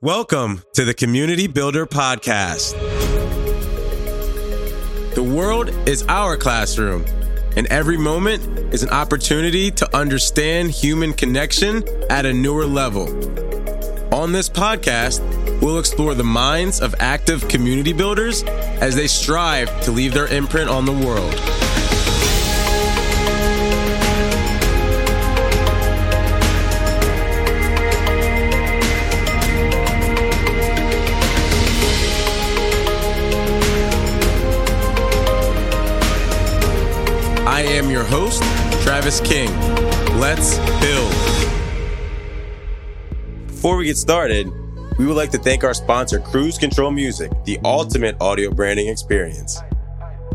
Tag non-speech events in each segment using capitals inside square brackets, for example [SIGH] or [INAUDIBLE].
Welcome to the Community Builder Podcast. The world is our classroom, and every moment is an opportunity to understand human connection at a newer level. On this podcast, we'll explore the minds of active community builders as they strive to leave their imprint on the world. Am your host, Travis King. Let's build. Before we get started, we would like to thank our sponsor, Cruise Control Music, the ultimate audio branding experience.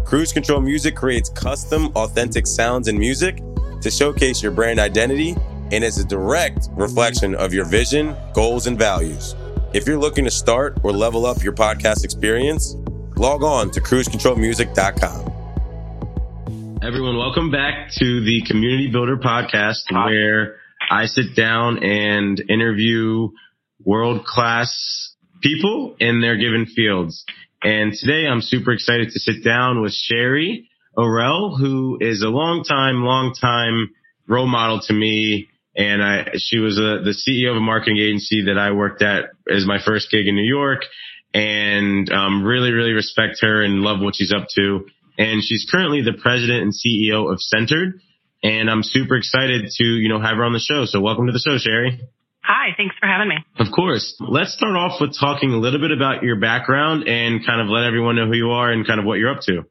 Cruise Control Music creates custom, authentic sounds and music to showcase your brand identity and is a direct reflection of your vision, goals, and values. If you're looking to start or level up your podcast experience, log on to cruisecontrolmusic.com. Everyone, welcome back to the Community Builder Podcast, where I sit down and interview world class people in their given fields. And today I'm super excited to sit down with Sherry Orel, who is a long time, long time role model to me. And I, she was a, the CEO of a marketing agency that I worked at as my first gig in New York and um, really, really respect her and love what she's up to and she's currently the president and CEO of Scentered. And I'm super excited to, you know, have her on the show. So welcome to the show, Sherry. Hi, thanks for having me. Of course. Let's start off with talking a little bit about your background and kind of let everyone know who you are and kind of what you're up to.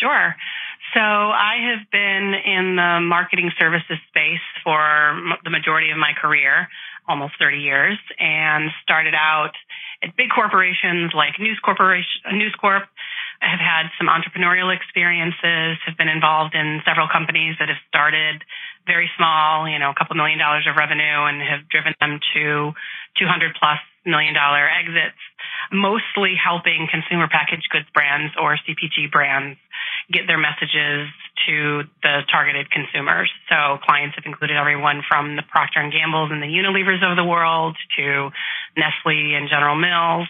Sure. So I have been in the marketing services space for the majority of my career, almost 30 years, and started out at big corporations like News Corporation, News Corp, have had some entrepreneurial experiences, have been involved in several companies that have started very small, you know, a couple million dollars of revenue and have driven them to 200 plus million dollar exits, mostly helping consumer packaged goods brands or CPG brands get their messages to the targeted consumers. So clients have included everyone from the Procter and Gamble's and the Unilevers of the world to Nestle and General Mills,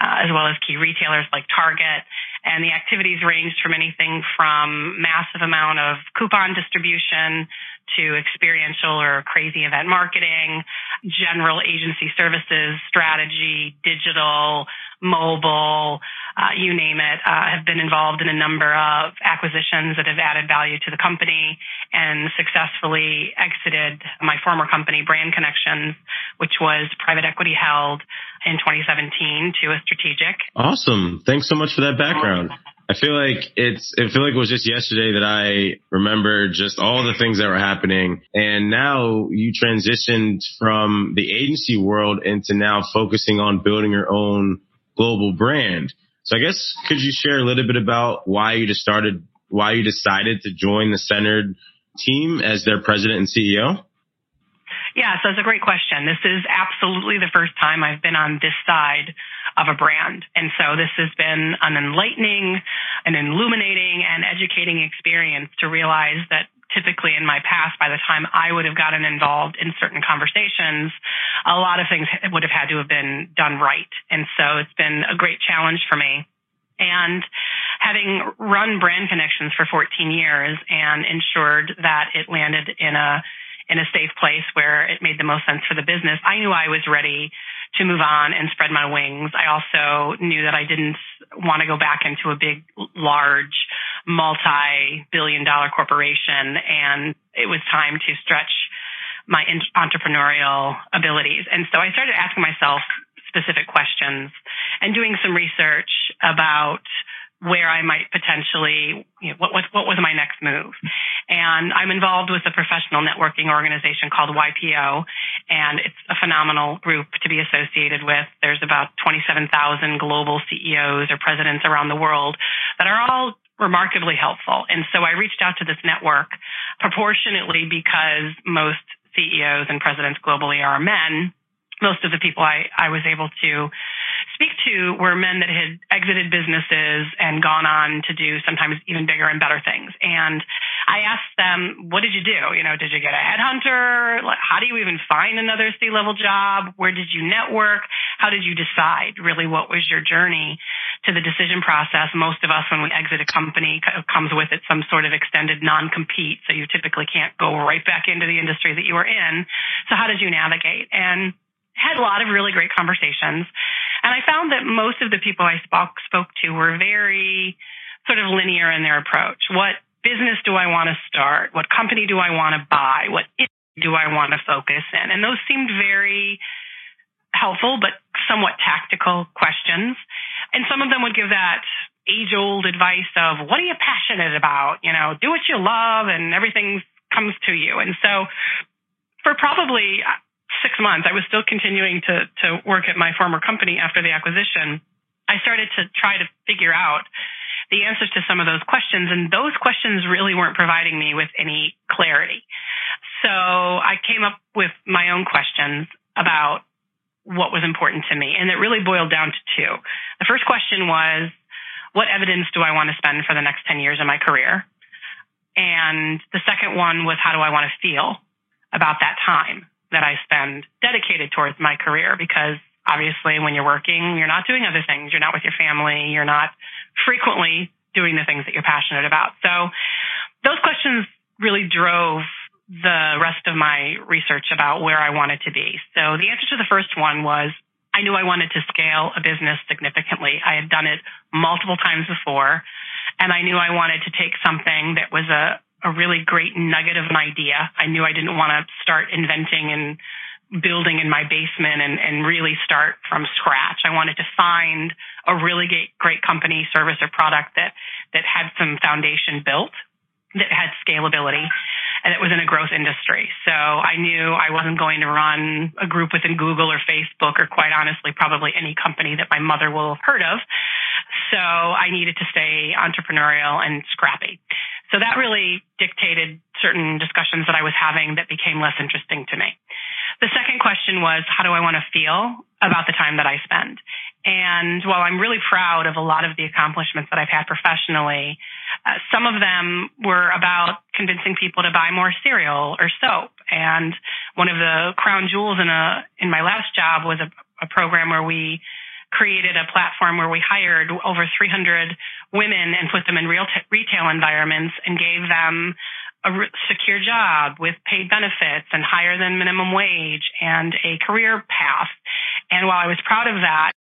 uh, as well as key retailers like Target. And the activities ranged from anything from massive amount of coupon distribution to experiential or crazy event marketing, general agency services, strategy, digital, mobile, uh, you name it, uh, have been involved in a number of acquisitions that have added value to the company and successfully exited my former company, Brand Connections, which was private equity held in 2017 to a strategic. Awesome. Thanks so much for that background. I feel like it's, I feel like it was just yesterday that I remember just all the things that were happening. And now you transitioned from the agency world into now focusing on building your own global brand. So I guess could you share a little bit about why you just started, why you decided to join the Scentered team as their president and CEO? Yeah, so it's a great question. This is absolutely the first time I've been on this side of a brand. And so this has been an enlightening, an illuminating and educating experience to realize that typically in my past, by the time I would have gotten involved in certain conversations, a lot of things would have had to have been done right. And so it's been a great challenge for me. And having run brand connections for 14 years and ensured that it landed in a in a safe place where it made the most sense for the business, I knew I was ready to move on and spread my wings. I also knew that I didn't want to go back into a big, large, multi-billion dollar corporation and it was time to stretch my entrepreneurial abilities. And so I started asking myself specific questions and doing some research about where I might potentially, you know, what was what was my next move? And I'm involved with a professional networking organization called YPO, and it's a phenomenal group to be associated with. There's about 27,000 global CEOs or presidents around the world that are all remarkably helpful. And so I reached out to this network proportionately because most CEOs and presidents globally are men most of the people I, I was able to speak to were men that had exited businesses and gone on to do sometimes even bigger and better things. And I asked them, what did you do? You know, did you get a headhunter? How do you even find another C level job? Where did you network? How did you decide really what was your journey to the decision process? Most of us, when we exit a company, comes with it some sort of extended non-compete. So you typically can't go right back into the industry that you were in. So how did you navigate? And had a lot of really great conversations. And I found that most of the people I spoke, spoke to were very sort of linear in their approach. What business do I want to start? What company do I want to buy? What do I want to focus in? And those seemed very helpful, but somewhat tactical questions. And some of them would give that age old advice of what are you passionate about? You know, do what you love and everything comes to you. And so for probably uh, six months, I was still continuing to, to work at my former company after the acquisition. I started to try to figure out the answers to some of those questions. And those questions really weren't providing me with any clarity. So I came up with my own questions about what was important to me. And it really boiled down to two. The first question was, what evidence do I want to spend for the next 10 years of my career? And the second one was, how do I want to feel about that time that I spend dedicated towards my career? Because obviously when you're working, you're not doing other things. You're not with your family. You're not frequently doing the things that you're passionate about. So those questions really drove the rest of my research about where I wanted to be. So the answer to the first one was I knew I wanted to scale a business significantly. I had done it multiple times before, and I knew I wanted to take something that was a, a really great nugget of an idea. I knew I didn't want to start inventing and building in my basement and, and really start from scratch. I wanted to find a really great, great company, service, or product that that had some foundation built, that had scalability, and it was in a growth industry. So I knew I wasn't going to run a group within Google or Facebook or quite honestly, probably any company that my mother will have heard of. So I needed to stay entrepreneurial and scrappy. So that really dictated certain discussions that I was having that became less interesting to me. The second question was, how do I want to feel about the time that I spend? And while I'm really proud of a lot of the accomplishments that I've had professionally, uh, some of them were about convincing people to buy more cereal or soap. And one of the crown jewels in a in my last job was a, a program where we created a platform where we hired over 300 women and put them in real t- retail environments and gave them a secure job with paid benefits and higher than minimum wage and a career path. And while I was proud of that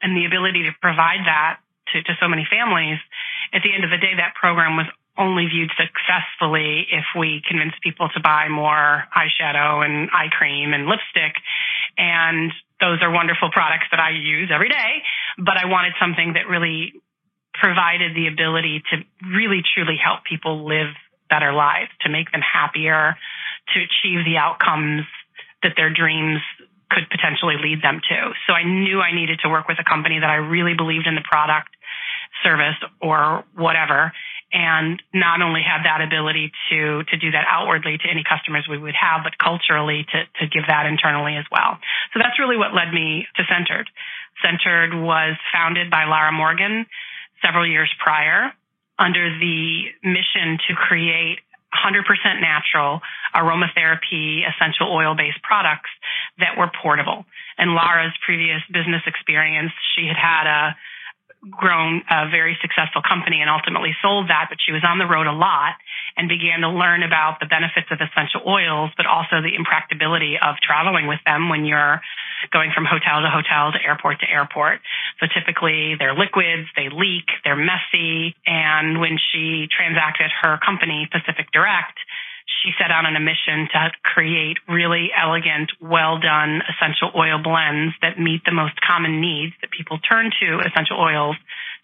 and the ability to provide that to, to so many families, at the end of the day, that program was only viewed successfully if we convinced people to buy more eyeshadow and eye cream and lipstick. And those are wonderful products that I use every day, but I wanted something that really provided the ability to really truly help people live better lives, to make them happier, to achieve the outcomes that their dreams could potentially lead them to. So I knew I needed to work with a company that I really believed in the product, service, or whatever, and not only have that ability to to do that outwardly to any customers we would have, but culturally to to give that internally as well. So that's really what led me to Scentered. Scentered was founded by Lara Morgan several years prior under the mission to create 100% natural aromatherapy essential oil based products that were portable. And Lara's previous business experience, she had had a grown a very successful company and ultimately sold that, but she was on the road a lot and began to learn about the benefits of essential oils, but also the impracticability of traveling with them when you're going from hotel to hotel to airport to airport. So typically they're liquids, they leak, they're messy. And when she transacted her company, Pacific Direct, she set out on a mission to create really elegant, well done essential oil blends that meet the most common needs that people turn to essential oils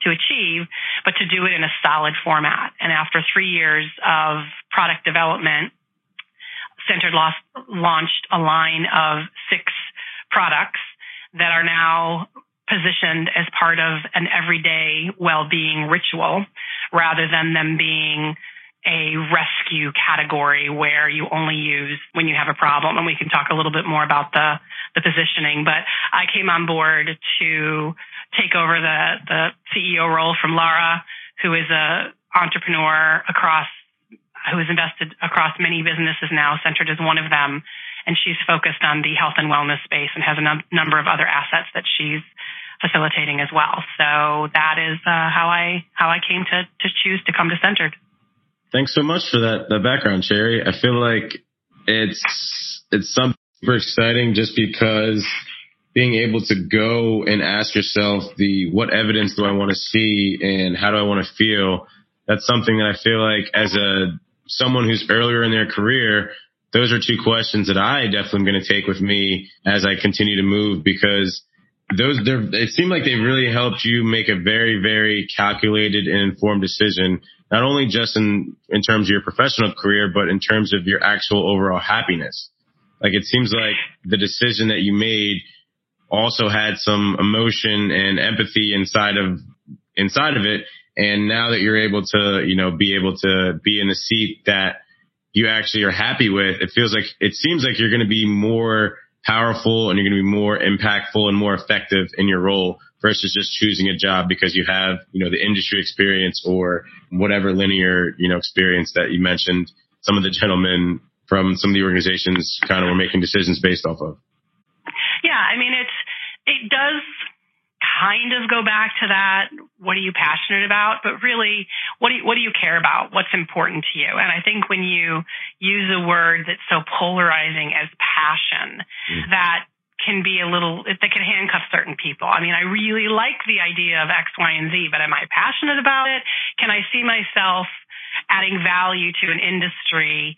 to achieve, but to do it in a solid format. And after three years of product development, Scentered lost, launched a line of six products that are now positioned as part of an everyday well-being ritual rather than them being a rescue category where you only use when you have a problem. And we can talk a little bit more about the, the positioning. But I came on board to take over the, the CEO role from Lara, who is a entrepreneur across who has invested across many businesses now. Scentered is one of them, and she's focused on the health and wellness space and has a num- number of other assets that she's facilitating as well. So that is uh, how I how I came to to choose to come to Scentered. Thanks so much for that that background, Sherry. I feel like it's it's something super exciting just because being able to go and ask yourself the what evidence do I want to see and how do I want to feel. That's something that I feel like as a someone who's earlier in their career, those are two questions that I definitely am going to take with me as I continue to move because those it seemed like they really helped you make a very very calculated and informed decision not only just in in terms of your professional career but in terms of your actual overall happiness. Like it seems like the decision that you made also had some emotion and empathy inside of inside of it. And now that you're able to you know be able to be in a seat that you actually are happy with it feels like it seems like you're going to be more powerful and you're going to be more impactful and more effective in your role versus just choosing a job because you have, you know, the industry experience or whatever linear, you know, experience that you mentioned. Some of the gentlemen from some of the organizations kind of were making decisions based off of. Yeah. I mean, it's, it does kind of go back to that. What are you passionate about? But really, what do you, what do you care about? What's important to you? And I think when you use a word that's so polarizing as passion, mm. that can be a little that can handcuff certain people. I mean, I really like the idea of X, Y, and Z, but am I passionate about it? Can I see myself adding value to an industry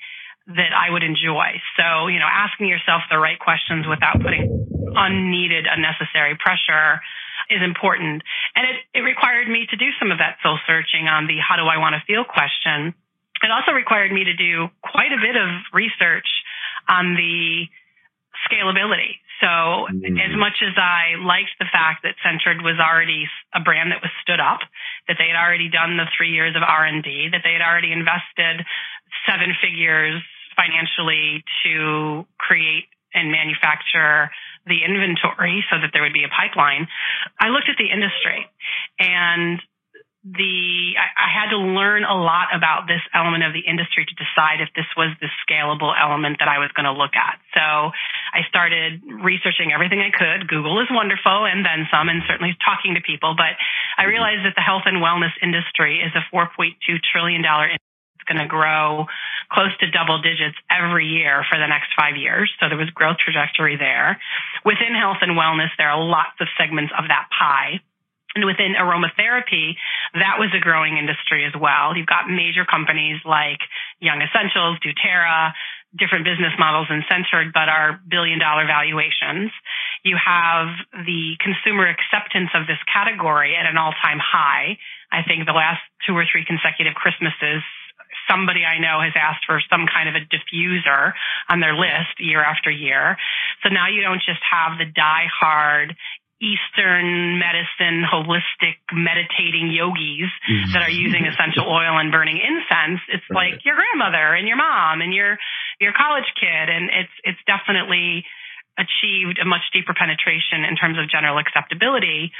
that I would enjoy? So, you know, asking yourself the right questions without putting unneeded, unnecessary pressure is important. And it, it required me to do some of that soul searching on the how do I want to feel question. It also required me to do quite a bit of research on the scalability. So mm-hmm. as much as I liked the fact that Scentered was already a brand that was stood up, that they had already done the three years of R&D, that they had already invested seven figures financially to create and manufacture the inventory so that there would be a pipeline, I looked at the industry and the I, had to learn a lot about this element of the industry to decide if this was the scalable element that I was going to look at. So I started researching everything I could. Google is wonderful and then some and certainly talking to people, but I realized that the health and wellness industry is a 4.2 trillion dollar going to grow close to double digits every year for the next five years. So there was growth trajectory there. Within health and wellness, there are lots of segments of that pie. And within aromatherapy, that was a growing industry as well. You've got major companies like Young Essentials, doTERRA, different business models and Scentered, but are billion dollar valuations. You have the consumer acceptance of this category at an all time high. I think the last two or three consecutive Christmases somebody I know has asked for some kind of a diffuser on their list year after year. So now you don't just have the die-hard Eastern medicine, holistic meditating yogis mm-hmm. that are using [LAUGHS] essential oil and burning incense. It's right. like your grandmother and your mom and your your college kid, and it's it's definitely achieved a much deeper penetration in terms of general acceptability,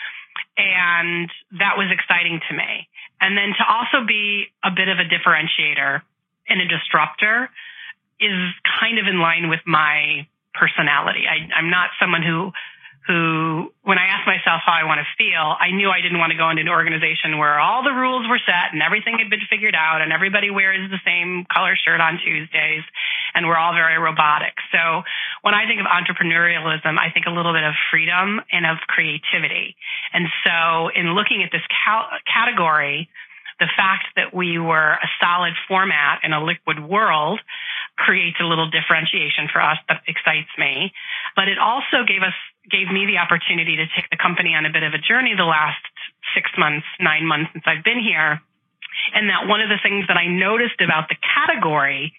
and that was exciting to me. And then to also be a bit of a differentiator and a disruptor is kind of in line with my personality. I, I'm not someone who who, when I asked myself how I want to feel, I knew I didn't want to go into an organization where all the rules were set and everything had been figured out and everybody wears the same color shirt on Tuesdays and we're all very robotic. So when I think of entrepreneurialism, I think a little bit of freedom and of creativity. And so in looking at this category, the fact that we were a solid format in a liquid world creates a little differentiation for us that excites me. But it also gave us gave me the opportunity to take the company on a bit of a journey the last six months, nine months since I've been here. And that one of the things that I noticed about the category,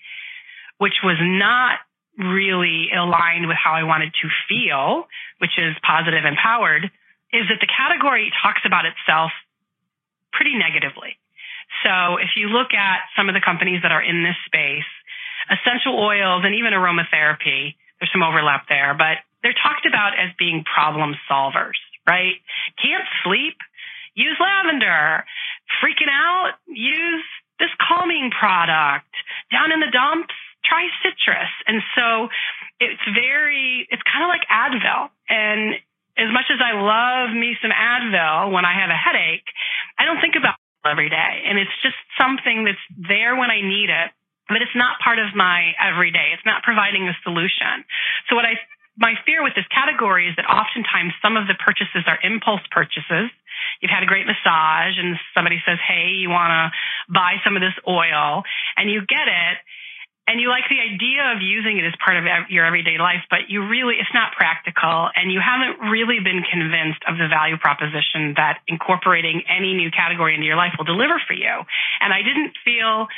which was not really aligned with how I wanted to feel, which is positive empowered, is that the category talks about itself pretty negatively. So if you look at some of the companies that are in this space, essential oils and even aromatherapy, there's some overlap there, but they're talked about as being problem solvers, right? Can't sleep? Use lavender. Freaking out? Use this calming product. down in the dumps, try citrus. And so it's very, it's kind of like Advil. And as much as I love me some Advil when I have a headache, I don't think about every day. And it's just something that's there when I need it, but it's not part of my everyday. It's not providing a solution. So what I my fear with this category is that oftentimes some of the purchases are impulse purchases. You've had a great massage and somebody says, Hey, you want to buy some of this oil and you get it and you like the idea of using it as part of your everyday life, but you really, it's not practical and you haven't really been convinced of the value proposition that incorporating any new category into your life will deliver for you. And I didn't feel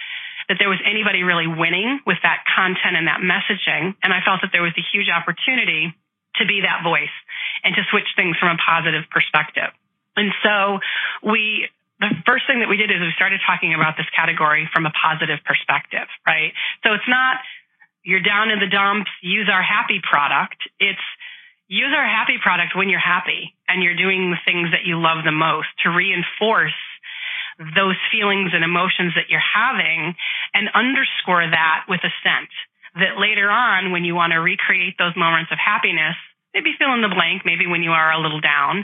that there was anybody really winning with that content and that messaging. And I felt that there was a huge opportunity to be that voice and to switch things from a positive perspective. And so we the first thing that we did is we started talking about this category from a positive perspective, right? So it's not you're down in the dumps, use our happy product. It's use our happy product when you're happy and you're doing the things that you love the most to reinforce those feelings and emotions that you're having and underscore that with a scent that later on when you want to recreate those moments of happiness maybe fill in the blank maybe when you are a little down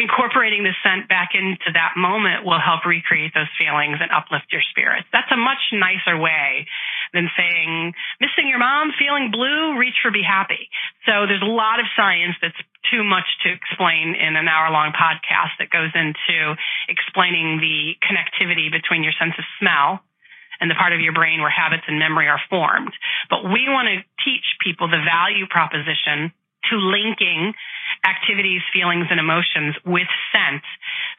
incorporating the scent back into that moment will help recreate those feelings and uplift your spirits. That's a much nicer way than saying, missing your mom, feeling blue, reach for be happy. So there's a lot of science that's too much to explain in an hour long podcast that goes into explaining the connectivity between your sense of smell and the part of your brain where habits and memory are formed. But we want to teach people the value proposition to linking activities, feelings, and emotions with scent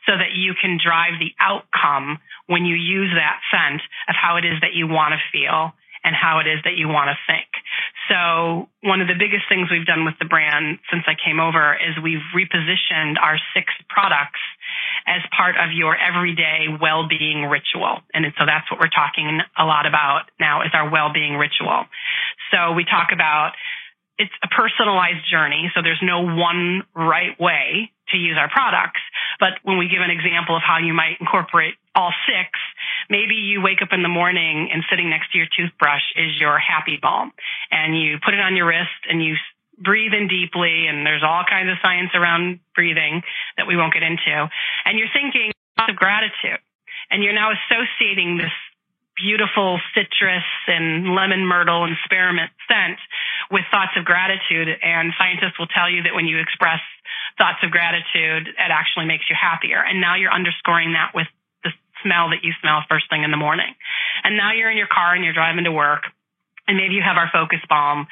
so that you can drive the outcome when you use that scent of how it is that you want to feel and how it is that you want to think. So one of the biggest things we've done with the brand since I came over is we've repositioned our six products as part of your everyday well-being ritual. And so that's what we're talking a lot about now is our well-being ritual. So we talk about it's a personalized journey, so there's no one right way to use our products. But when we give an example of how you might incorporate all six, maybe you wake up in the morning and sitting next to your toothbrush is your happy balm. And you put it on your wrist and you breathe in deeply, and there's all kinds of science around breathing that we won't get into. And you're thinking of gratitude. And you're now associating this beautiful citrus and lemon myrtle and spearmint scent with thoughts of gratitude. And scientists will tell you that when you express thoughts of gratitude, it actually makes you happier. And now you're underscoring that with the smell that you smell first thing in the morning. And now you're in your car and you're driving to work. And maybe you have our focus balm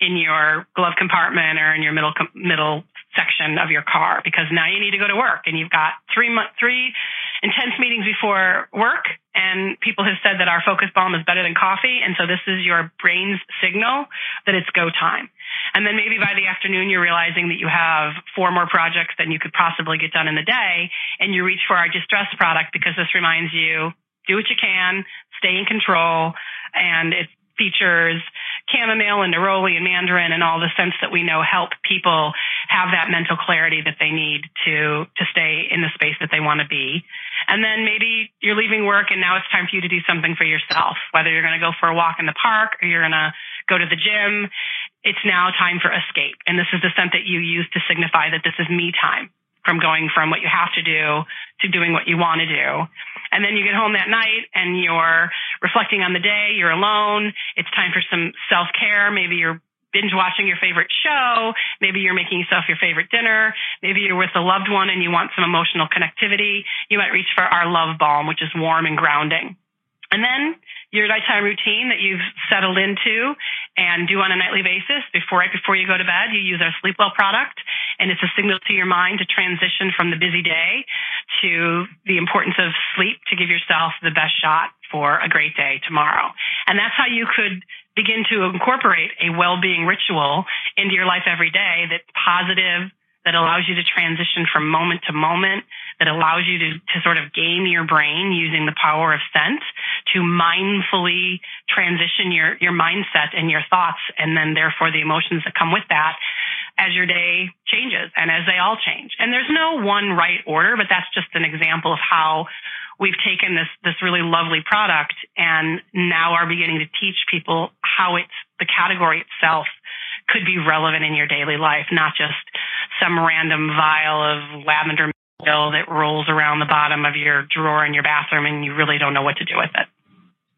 in your glove compartment or in your middle middle section of your car because now you need to go to work and you've got three three intense meetings before work and people have said that our focus balm is better than coffee and so this is your brain's signal that it's go time. And then maybe by the afternoon you're realizing that you have four more projects than you could possibly get done in the day and you reach for our distress product because this reminds you do what you can stay in control and it features chamomile and neroli and mandarin and all the scents that we know help people have that mental clarity that they need to to stay in the space that they want to be. And then maybe you're leaving work and now it's time for you to do something for yourself, whether you're going to go for a walk in the park or you're going to go to the gym. It's now time for escape. And this is the scent that you use to signify that this is me time from going from what you have to do to doing what you want to do. And then you get home that night and you're reflecting on the day, you're alone. It's time for some self care. Maybe you're binge watching your favorite show. Maybe you're making yourself your favorite dinner. Maybe you're with a loved one and you want some emotional connectivity. You might reach for our love balm, which is warm and grounding. And then your nighttime routine that you've settled into and do on a nightly basis before right before you go to bed, you use our sleep well product and it's a signal to your mind to transition from the busy day to the importance of sleep to give yourself the best shot for a great day tomorrow. And that's how you could begin to incorporate a well-being ritual into your life every day that's positive, that allows you to transition from moment to moment, that allows you to, to sort of game your brain using the power of scent to mindfully transition your, your mindset and your thoughts and then therefore the emotions that come with that as your day changes and as they all change. And there's no one right order, but that's just an example of how we've taken this this really lovely product and now are beginning to teach people how it's the category itself could be relevant in your daily life, not just some random vial of lavender oil that rolls around the bottom of your drawer in your bathroom and you really don't know what to do with it.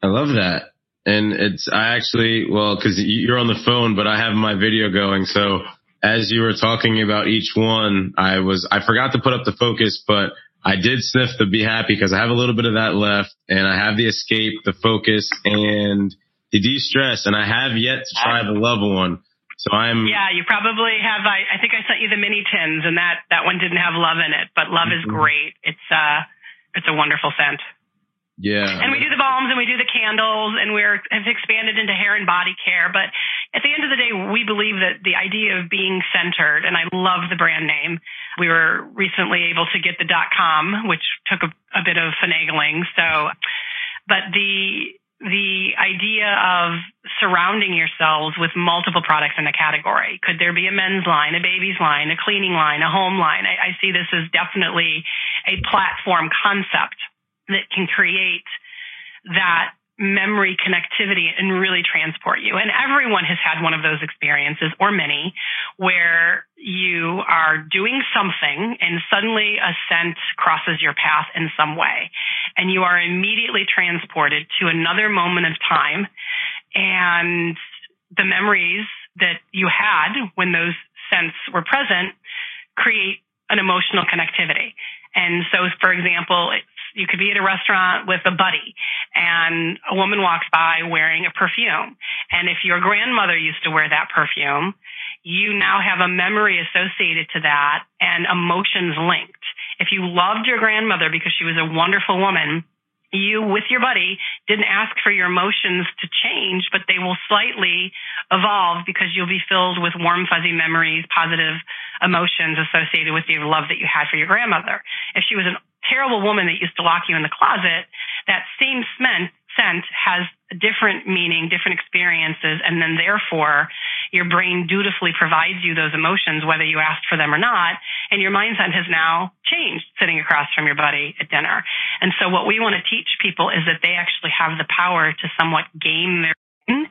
I love that. And it's, I actually, well, cause you're on the phone, but I have my video going. So as you were talking about each one, I was, I forgot to put up the focus, but I did sniff the be happy because I have a little bit of that left and I have the escape, the focus and the de-stress and I have yet to try the love one. So I'm. Yeah, you probably have. I, I think I sent you the mini tins, and that that one didn't have love in it, but love mm-hmm. is great. It's uh, it's a wonderful scent. Yeah. And we do the balms and we do the candles and we're have expanded into hair and body care. But at the end of the day, we believe that the idea of being centered, and I love the brand name. We were recently able to get the dot .com, which took a, a bit of finagling. So, but the the idea of surrounding yourselves with multiple products in a category. Could there be a men's line, a baby's line, a cleaning line, a home line? I, I see this as definitely a platform concept that can create that memory connectivity and really transport you. And everyone has had one of those experiences or many where you are doing something and suddenly a scent crosses your path in some way and you are immediately transported to another moment of time and the memories that you had when those scents were present create an emotional connectivity. And so, for example, you could be at a restaurant with a buddy and a woman walks by wearing a perfume. And if your grandmother used to wear that perfume, you now have a memory associated to that and emotions linked. If you loved your grandmother because she was a wonderful woman, you with your buddy didn't ask for your emotions to change, but they will slightly evolve because you'll be filled with warm, fuzzy memories, positive emotions associated with the love that you had for your grandmother. If she was a terrible woman that used to lock you in the closet, that same scent scent has different meaning, different experiences, and then therefore your brain dutifully provides you those emotions whether you asked for them or not, and your mindset has now changed sitting across from your buddy at dinner. And so what we want to teach people is that they actually have the power to somewhat game their brain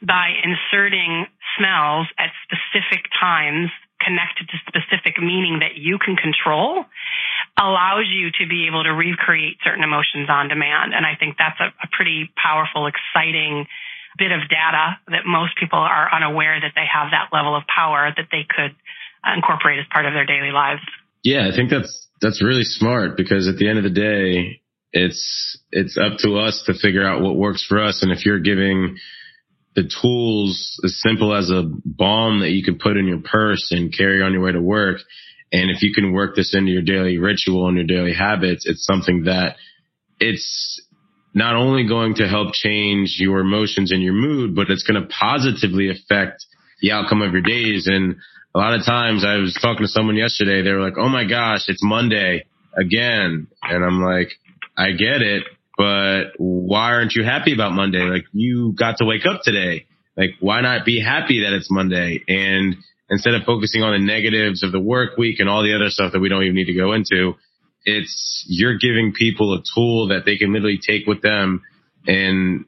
by inserting smells at specific times connected to specific meaning that you can control allows you to be able to recreate certain emotions on demand. And I think that's a, a pretty powerful, exciting bit of data that most people are unaware that they have that level of power that they could uh, incorporate as part of their daily lives. Yeah, I think that's that's really smart because at the end of the day, it's it's up to us to figure out what works for us. And if you're giving the tools as simple as a balm that you can put in your purse and carry on your way to work. And if you can work this into your daily ritual and your daily habits, it's something that it's not only going to help change your emotions and your mood, but it's going to positively affect the outcome of your days. And a lot of times I was talking to someone yesterday, they were like, Oh my gosh, it's Monday again. And I'm like, I get it, but why aren't you happy about Monday? Like you got to wake up today. Like why not be happy that it's Monday? And instead of focusing on the negatives of the work week and all the other stuff that we don't even need to go into, it's you're giving people a tool that they can literally take with them and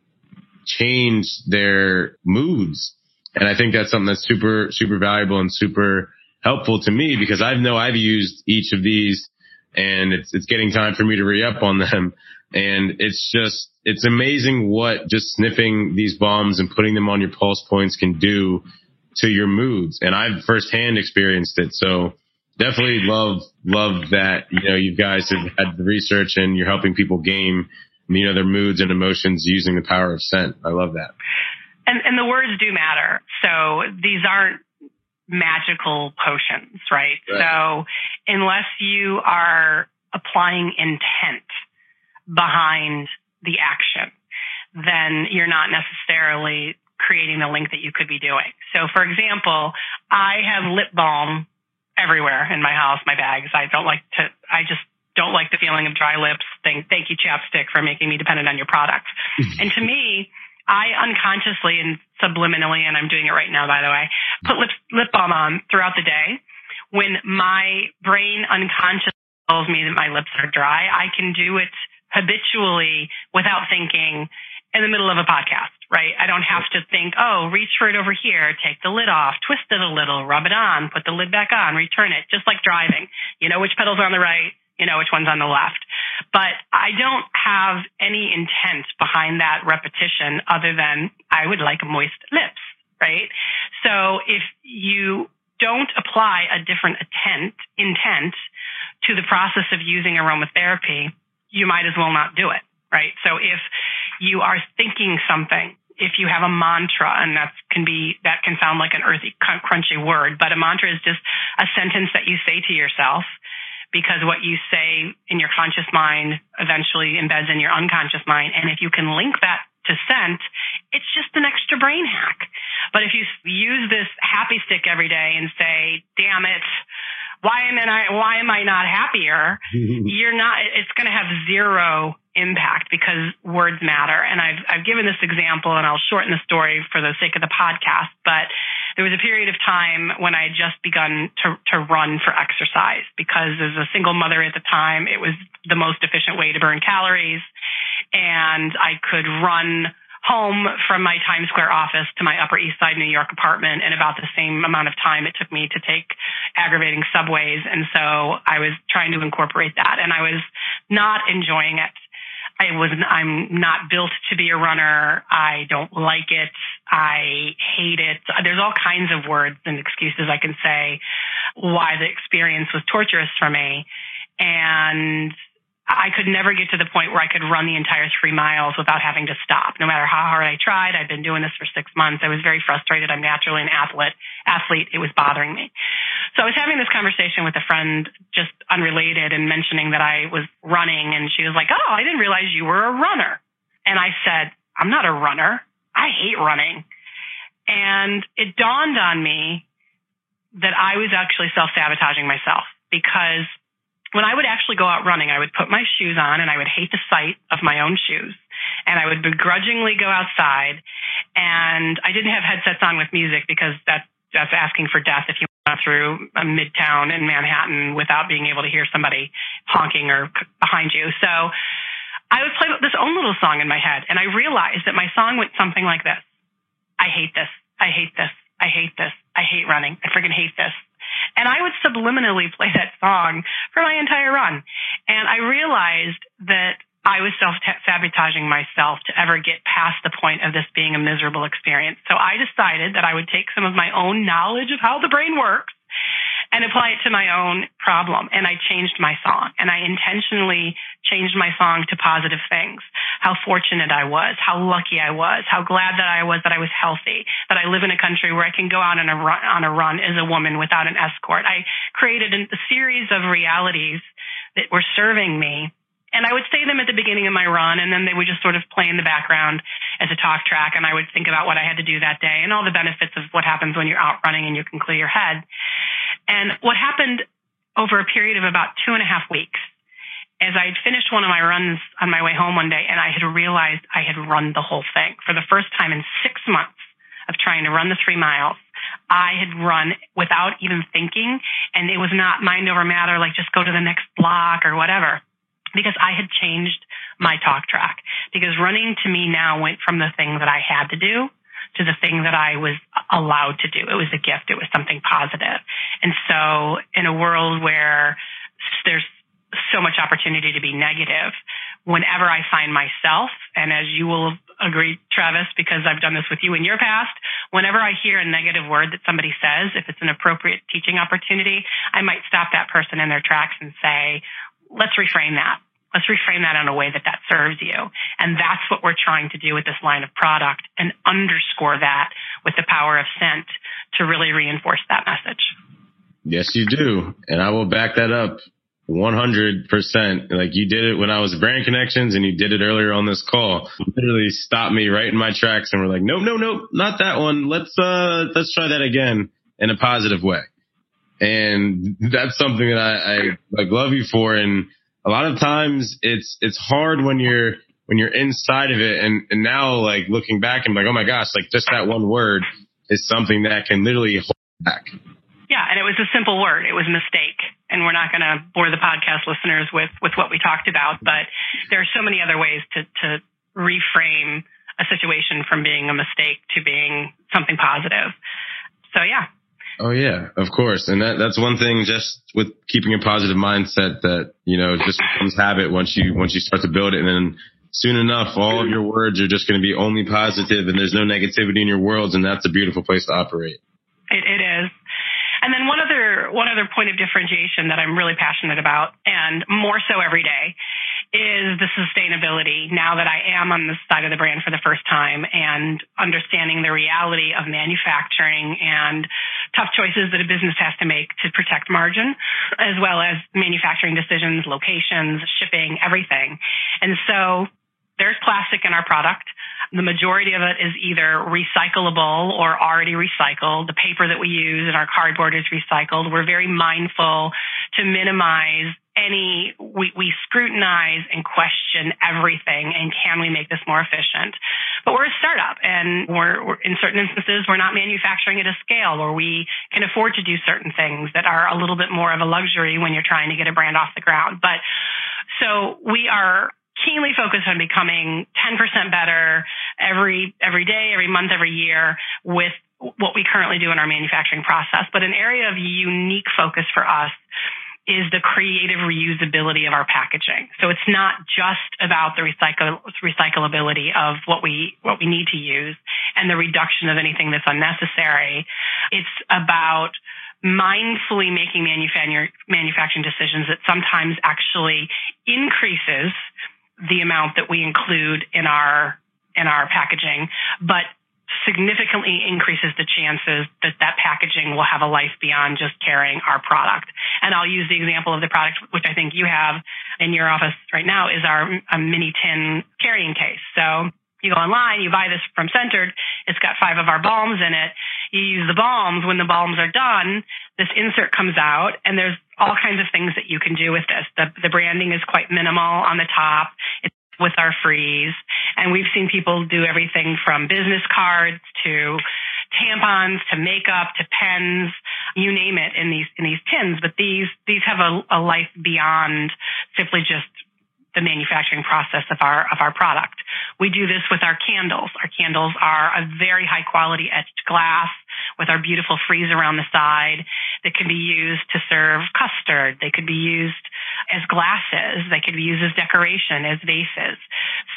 change their moods. And I think that's something that's super, super valuable and super helpful to me because I know I've used each of these and it's, it's getting time for me to re up on them. And it's just, it's amazing what just sniffing these balms and putting them on your pulse points can do to your moods. And I've firsthand experienced it. So definitely love, love that, you know, you guys have had the research and you're helping people game, you know, their moods and emotions using the power of scent. I love that. And, and the words do matter. So these aren't magical potions, right? right? So unless you are applying intent behind the action, then you're not necessarily creating the link that you could be doing. So for example, I have lip balm everywhere in my house, my bags. I don't like to, I just don't like the feeling of dry lips. Thank, thank you, chapstick, for making me dependent on your product. [LAUGHS] and to me, I unconsciously and subliminally, and I'm doing it right now, by the way, put lip, lip balm on throughout the day. When my brain unconsciously tells me that my lips are dry, I can do it habitually without thinking in the middle of a podcast, right? I don't have to think, oh, reach for it over here, take the lid off, twist it a little, rub it on, put the lid back on, return it, just like driving. You know which pedal's are on the right, you know which one's on the left. But I don't have any intent behind that repetition other than I would like moist lips, right? So if you don't apply a different intent, intent to the process of using aromatherapy, you might as well not do it, right? So if you are thinking something, if you have a mantra, and that can be, that can sound like an earthy, crunchy word, but a mantra is just a sentence that you say to yourself because what you say in your conscious mind eventually embeds in your unconscious mind. And if you can link that to scent, it's just an extra brain hack. But if you use this happy stick every day and say, damn it, why am I why am I not happier? [LAUGHS] You're not. It's going to have zero impact because words matter. And I've I've given this example, and I'll shorten the story for the sake of the podcast. But there was a period of time when I had just begun to to run for exercise because as a single mother at the time, it was the most efficient way to burn calories, and I could run home from my Times Square office to my Upper East Side New York apartment in about the same amount of time it took me to take aggravating subways. And so I was trying to incorporate that and I was not enjoying it. I was I'm not built to be a runner. I don't like it. I hate it. There's all kinds of words and excuses I can say why the experience was torturous for me. And I could never get to the point where I could run the entire three miles without having to stop. No matter how hard I tried, I've been doing this for six months. I was very frustrated. I'm naturally an athlete. Athlete. It was bothering me. So I was having this conversation with a friend, just unrelated, and mentioning that I was running, and she was like, "Oh, I didn't realize you were a runner." And I said, "I'm not a runner. I hate running." And it dawned on me that I was actually self sabotaging myself because when I would actually go out running, I would put my shoes on and I would hate the sight of my own shoes. And I would begrudgingly go outside and I didn't have headsets on with music because that, that's asking for death if you went through a midtown in Manhattan without being able to hear somebody honking or behind you. So I would play this own little song in my head and I realized that my song went something like this. I hate this. I hate this. I hate this. I hate running. I freaking hate this. And I would subliminally [LAUGHS] play that song for my entire run. And I realized that I was self sabotaging myself to ever get past the point of this being a miserable experience. So I decided that I would take some of my own knowledge of how the brain works and apply it to my own problem. And I changed my song and I intentionally changed my song to positive things. How fortunate I was, how lucky I was, how glad that I was that I was healthy, that I live in a country where I can go out on a run, on a run as a woman without an escort. I created a series of realities that were serving me and I would say them at the beginning of my run, and then they would just sort of play in the background as a talk track. And I would think about what I had to do that day and all the benefits of what happens when you're out running and you can clear your head. And what happened over a period of about two and a half weeks as I had finished one of my runs on my way home one day and I had realized I had run the whole thing for the first time in six months of trying to run the three miles. I had run without even thinking and it was not mind over matter, like just go to the next block or whatever because I had changed my talk track because running to me now went from the thing that I had to do to the thing that I was allowed to do. It was a gift. It was something positive. And so in a world where there's so much opportunity to be negative, whenever I find myself, and as you will agree, Travis, because I've done this with you in your past, whenever I hear a negative word that somebody says, if it's an appropriate teaching opportunity, I might stop that person in their tracks and say, let's reframe that. Let's reframe that in a way that that serves you. And that's what we're trying to do with this line of product and underscore that with the power of scent to really reinforce that message. Yes, you do. And I will back that up 100%. Like you did it when I was Brand Connections and you did it earlier on this call. literally stopped me right in my tracks and we're like, nope, nope, nope, not that one. Let's, uh, let's try that again in a positive way. And that's something that I, I like love you for. And a lot of times it's, it's hard when you're, when you're inside of it. And, and now like looking back and like, oh my gosh, like just that one word is something that can literally hold back. Yeah. And it was a simple word. It was a mistake. and we're not going to bore the podcast listeners with with what we talked about, but there are so many other ways to to reframe a situation from being a mistake to being something positive. So yeah. Oh yeah, of course. And that that's one thing just with keeping a positive mindset that, you know, just becomes habit once you once you start to build it and then soon enough all of your words are just going to be only positive and there's no negativity in your worlds and that's a beautiful place to operate. It, it is. And then one other one other point of differentiation that I'm really passionate about, and more so every day, is the sustainability. Now that I am on the side of the brand for the first time and understanding the reality of manufacturing and tough choices that a business has to make to protect margin, as well as manufacturing decisions, locations, shipping, everything. And so there's plastic in our product. The majority of it is either recyclable or already recycled. The paper that we use and our cardboard is recycled. We're very mindful to minimize any, we, we scrutinize and question everything and can we make this more efficient? But we're a startup and we're, we're, in certain instances, we're not manufacturing at a scale where we can afford to do certain things that are a little bit more of a luxury when you're trying to get a brand off the ground. But so we are keenly focused on becoming 10% better every every day, every month, every year with what we currently do in our manufacturing process. But an area of unique focus for us is the creative reusability of our packaging. So it's not just about the recycle, recyclability of what we what we need to use and the reduction of anything that's unnecessary. It's about mindfully making manufacturing decisions that sometimes actually increases the amount that we include in our in our packaging, but significantly increases the chances that that packaging will have a life beyond just carrying our product. And I'll use the example of the product, which I think you have in your office right now, is our mini tin carrying case. So you go online, you buy this from Scentered. It's got five of our balms in it. You use the balms. When the balms are done, this insert comes out, and there's all kinds of things that you can do with this. The, the branding is quite minimal on the top. It's with our frieze. And we've seen people do everything from business cards to tampons to makeup to pens, you name it in these in these tins. But these these have a, a life beyond simply just the manufacturing process of our of our product. We do this with our candles. Our candles are a very high quality etched glass with our beautiful frieze around the side that can be used to serve custard. They could be used as glasses. They could be used as decoration, as vases.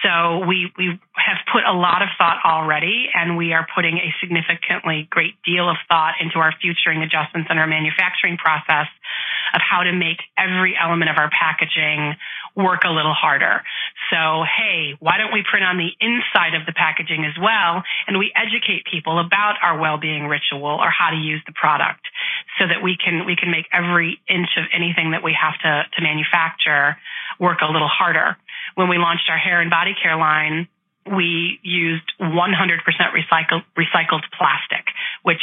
So we we have put a lot of thought already, and we are putting a significantly great deal of thought into our futuring adjustments in our manufacturing process of how to make every element of our packaging work a little harder. So, hey, why don't we print on the inside of the packaging as well? And we educate people about our well-being ritual or how to use the product so that we can, we can make every inch of anything that we have to, to manufacture work a little harder. When we launched our hair and body care line, we used 100% recycled, recycled plastic, which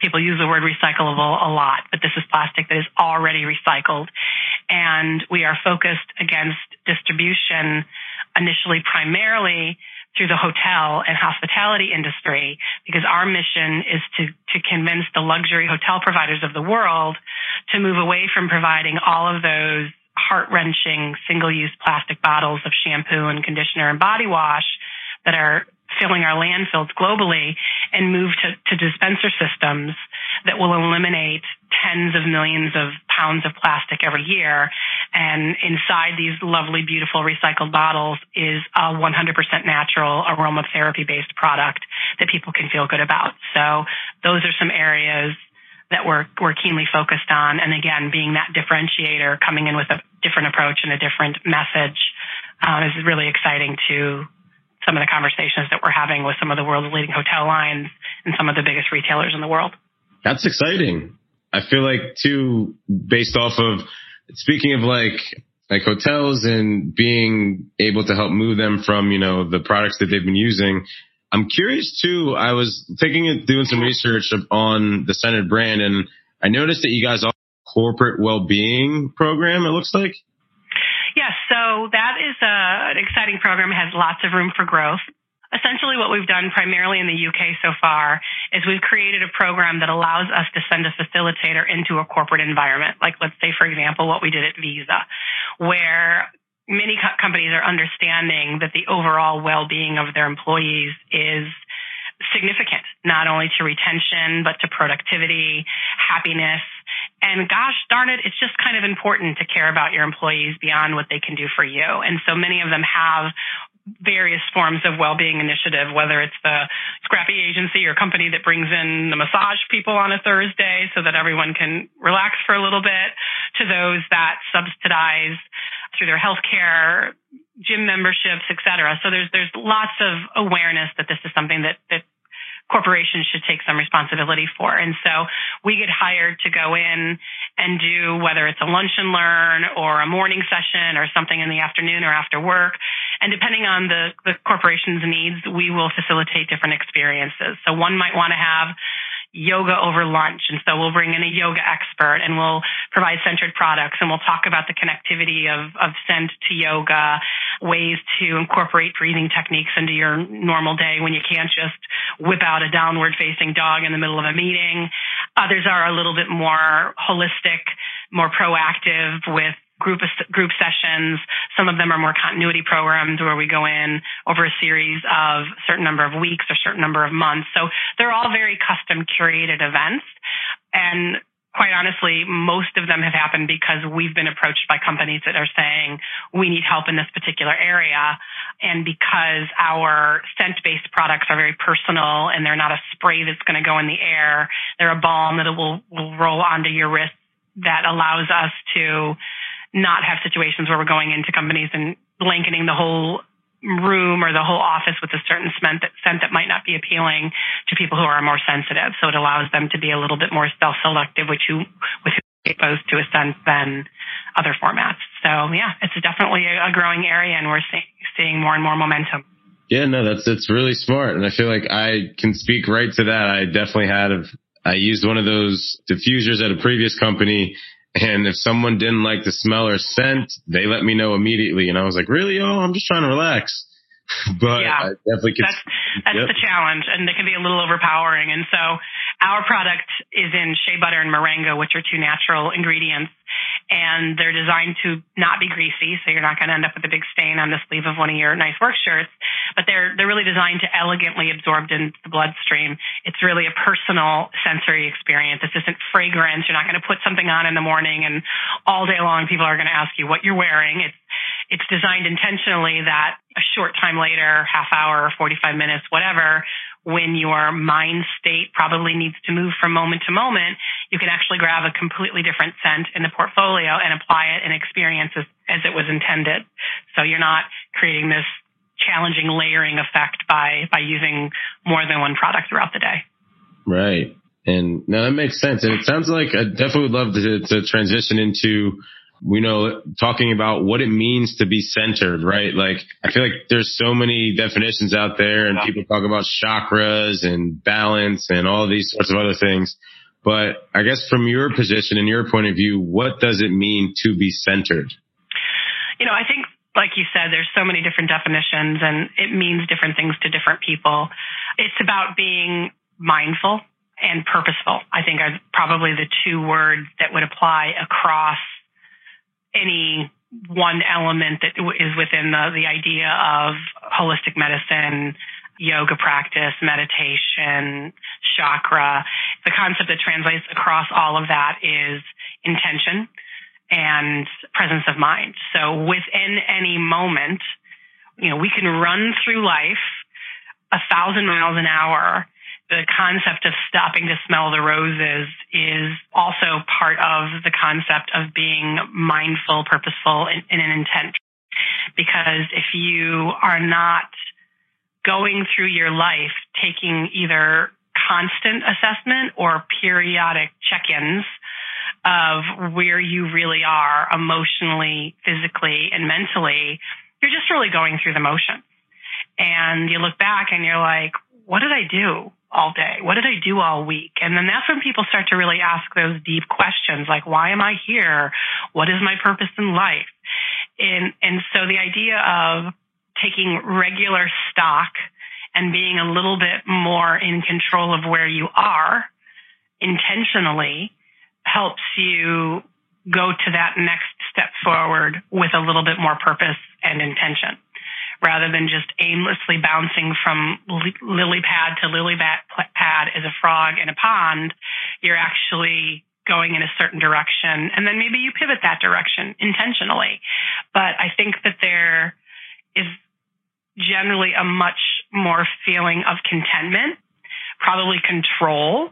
people use the word recyclable a lot, but this is plastic that is already recycled. And we are focused against distribution initially primarily through the hotel and hospitality industry because our mission is to, to convince the luxury hotel providers of the world to move away from providing all of those heart wrenching single use plastic bottles of shampoo and conditioner and body wash that are filling our landfills globally and move to, to dispenser systems that will eliminate tens of millions of pounds of plastic every year. And inside these lovely, beautiful recycled bottles is a 100% natural aromatherapy based product that people can feel good about. So those are some areas that we're, we're keenly focused on. And again, being that differentiator, coming in with a different approach and a different message uh, is really exciting to some of the conversations that we're having with some of the world's leading hotel lines and some of the biggest retailers in the world. That's exciting. I feel like too, based off of speaking of like like hotels and being able to help move them from you know the products that they've been using. I'm curious too. I was taking it doing some research on the Scentered brand, and I noticed that you guys offer a corporate well-being program. It looks like. Yes, so that is a, an exciting program. It has lots of room for growth. essentially what we've done primarily in the UK so far is we've created a program that allows us to send a facilitator into a corporate environment. Like let's say, for example, what we did at Visa, where many co- companies are understanding that the overall well-being of their employees is significant, not only to retention, but to productivity, happiness. And gosh darn it, it's just kind of important to care about your employees beyond what they can do for you. And so many of them have various forms of well-being initiative, whether it's the scrappy agency or company that brings in the massage people on a Thursday so that everyone can relax for a little bit, to those that subsidize through their health care, gym memberships, et cetera. So there's there's lots of awareness that this is something that that corporations should take some responsibility for. And so we get hired to go in and do whether it's a lunch and learn or a morning session or something in the afternoon or after work. And depending on the, the corporation's needs, we will facilitate different experiences. So one might want to have yoga over lunch. And so we'll bring in a yoga expert and we'll provide Scentered products and we'll talk about the connectivity of, of scent to yoga, ways to incorporate breathing techniques into your normal day when you can't just whip out a downward facing dog in the middle of a meeting. Others are a little bit more holistic, more proactive with group group sessions. Some of them are more continuity programs where we go in over a series of a certain number of weeks or certain number of months. So they're all very custom curated events. And quite honestly, most of them have happened because we've been approached by companies that are saying we need help in this particular area. And because our scent based products are very personal and they're not a spray that's going to go in the air, they're a balm that will, will roll onto your wrist that allows us to not have situations where we're going into companies and blanketing the whole room or the whole office with a certain scent that, scent that might not be appealing to people who are more sensitive. So it allows them to be a little bit more self-selective, which you with opposed to a scent than other formats. So yeah, it's definitely a, growing area, and we're see, seeing more and more momentum. Yeah, no, that's it's really smart, and I feel like I can speak right to that. I definitely had a, I used one of those diffusers at a previous company and if someone didn't like the smell or scent, they let me know immediately. And I was like, really? Oh, I'm just trying to relax. [LAUGHS] but yeah, I definitely could. That's, that's yep. the challenge, and it can be a little overpowering. And so, our product is in shea butter and moringa, which are two natural ingredients, and they're designed to not be greasy, so you're not going to end up with a big stain on the sleeve of one of your nice work shirts. But they're they're really designed to elegantly absorb into the bloodstream. It's really a personal sensory experience. This isn't fragrance. You're not going to put something on in the morning, and all day long people are going to ask you what you're wearing. It's it's designed intentionally that a short time later, half hour, 45 minutes, whatever, when your mind state probably needs to move from moment to moment, you can actually grab a completely different scent in the portfolio and apply it and experience as, as it was intended. So you're not creating this challenging layering effect by, by using more than one product throughout the day. Right. And now that makes sense. And it sounds like I definitely would love to, to transition into we know talking about what it means to be centered, right? Like I feel like there's so many definitions out there and people talk about chakras and balance and all these sorts of other things. But I guess from your position and your point of view, what does it mean to be centered? You know, I think like you said, there's so many different definitions and it means different things to different people. It's about being mindful and purposeful. I think are probably the two words that would apply across any one element that is within the, the idea of holistic medicine, yoga practice, meditation, chakra. The concept that translates across all of that is intention and presence of mind. So within any moment, you know, we can run through life a thousand miles an hour the concept of stopping to smell the roses is also part of the concept of being mindful, purposeful in an intent. Because if you are not going through your life taking either constant assessment or periodic check-ins of where you really are emotionally, physically, and mentally, you're just really going through the motion. And you look back and you're like, what did I do? all day? What did I do all week? And then that's when people start to really ask those deep questions like, why am I here? What is my purpose in life? And, and so the idea of taking regular stock and being a little bit more in control of where you are intentionally helps you go to that next step forward with a little bit more purpose and intention rather than just aimlessly bouncing from lily pad to lily pad pad as a frog in a pond. You're actually going in a certain direction and then maybe you pivot that direction intentionally. But I think that there is generally a much more feeling of contentment, probably control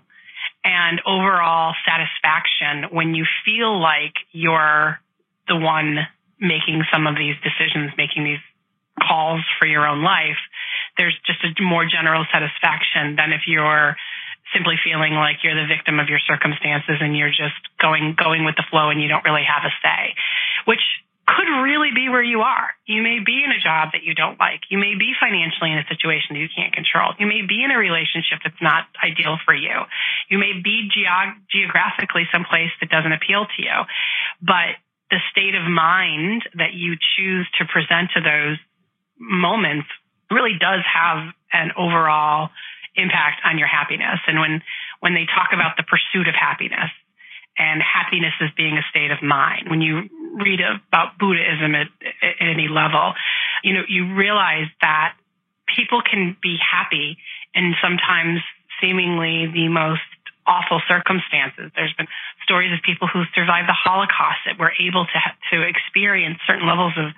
and overall satisfaction when you feel like you're the one making some of these decisions, making these calls for your own life. There's just a more general satisfaction than if you're simply feeling like you're the victim of your circumstances and you're just going going with the flow and you don't really have a say, which could really be where you are. You may be in a job that you don't like. You may be financially in a situation that you can't control. You may be in a relationship that's not ideal for you. You may be geog- geographically someplace that doesn't appeal to you. But the state of mind that you choose to present to those moments really does have an overall impact on your happiness. And when, when they talk about the pursuit of happiness, and happiness as being a state of mind. When you read about Buddhism at, at any level, you know, you realize that people can be happy in sometimes seemingly the most awful circumstances. There's been stories of people who survived the Holocaust that were able to to experience certain levels of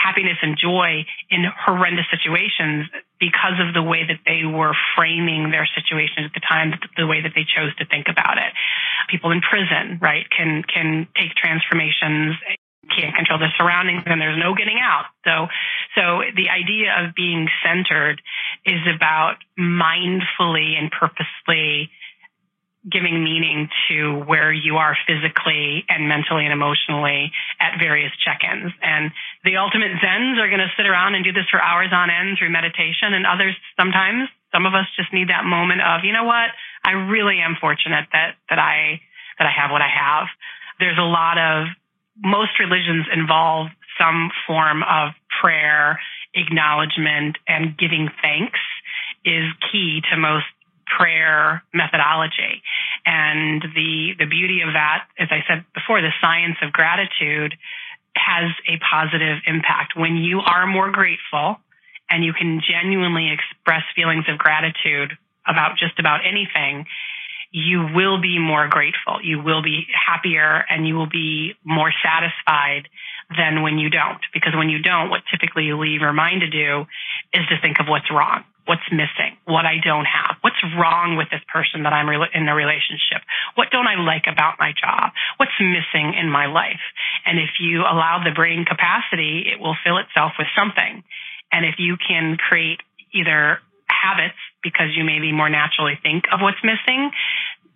happiness and joy in horrendous situations because of the way that they were framing their situation at the time, the way that they chose to think about it. People in prison, right, can can take transformations can't control their surroundings and there's no getting out. So, so the idea of being centered is about mindfully and purposely giving meaning to where you are physically and mentally and emotionally at various check-ins. And the ultimate Zens are going to sit around and do this for hours on end through meditation and others sometimes some of us just need that moment of, you know what? I really am fortunate that, that I, that I have what I have. There's a lot of, most religions involve some form of prayer, acknowledgement, and giving thanks is key to most prayer methodology. And the, the beauty of that, as I said before, the science of gratitude has a positive impact. When you are more grateful and you can genuinely express feelings of gratitude about just about anything, you will be more grateful. You will be happier and you will be more satisfied than when you don't. Because when you don't, what typically you leave your mind to do is to think of what's wrong what's missing, what I don't have, what's wrong with this person that I'm in a relationship, what don't I like about my job, what's missing in my life. And if you allow the brain capacity, it will fill itself with something. And if you can create either habits because you maybe more naturally think of what's missing,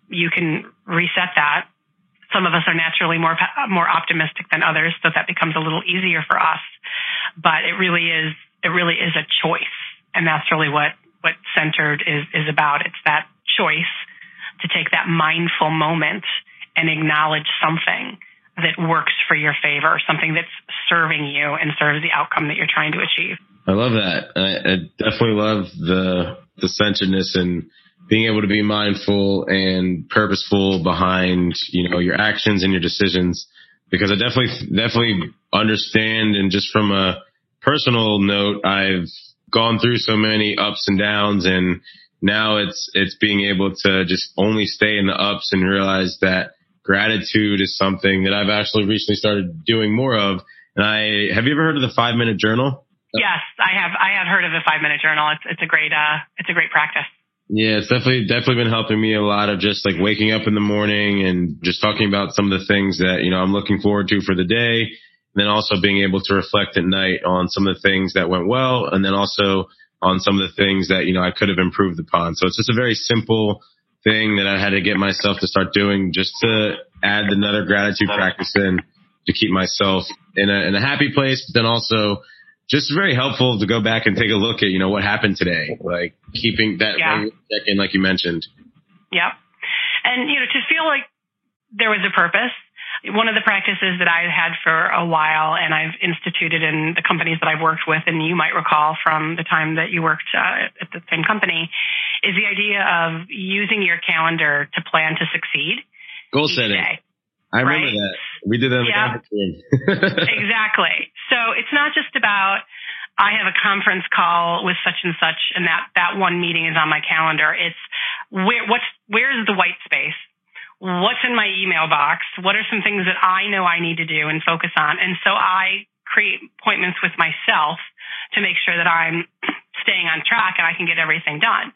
you can reset that. Some of us are naturally more more optimistic than others, so that becomes a little easier for us. But it really is it really is a choice and that's really what, what centered is, is about. It's that choice to take that mindful moment and acknowledge something that works for your favor, something that's serving you and serves the outcome that you're trying to achieve. I love that. I, I definitely love the the centeredness and being able to be mindful and purposeful behind you know your actions and your decisions because I definitely definitely understand and just from a personal note I've gone through so many ups and downs and now it's, it's being able to just only stay in the ups and realize that gratitude is something that I've actually recently started doing more of. And I, have you ever heard of the five minute journal? Yes, I have. I have heard of the five minute journal. It's, it's a great, uh, it's a great practice. Yeah, it's definitely, definitely been helping me a lot of just like waking up in the morning and just talking about some of the things that, you know, I'm looking forward to for the day then also being able to reflect at night on some of the things that went well and then also on some of the things that, you know, I could have improved upon. So it's just a very simple thing that I had to get myself to start doing just to add another gratitude practice in to keep myself in a, in a happy place, but then also just very helpful to go back and take a look at, you know, what happened today, like keeping that yeah. check in, like you mentioned. Yep. And, you know, to feel like there was a purpose one of the practices that I've had for a while and I've instituted in the companies that I've worked with, and you might recall from the time that you worked uh, at the same company, is the idea of using your calendar to plan to succeed. Goal setting. Day, I remember right? that. We did that in yeah. the [LAUGHS] exactly. So it's not just about I have a conference call with such and such, and that that one meeting is on my calendar. It's where what's where's the white space? What's in my email box? What are some things that I know I need to do and focus on? And so I create appointments with myself to make sure that I'm [CLEARS THROAT] staying on track and I can get everything done,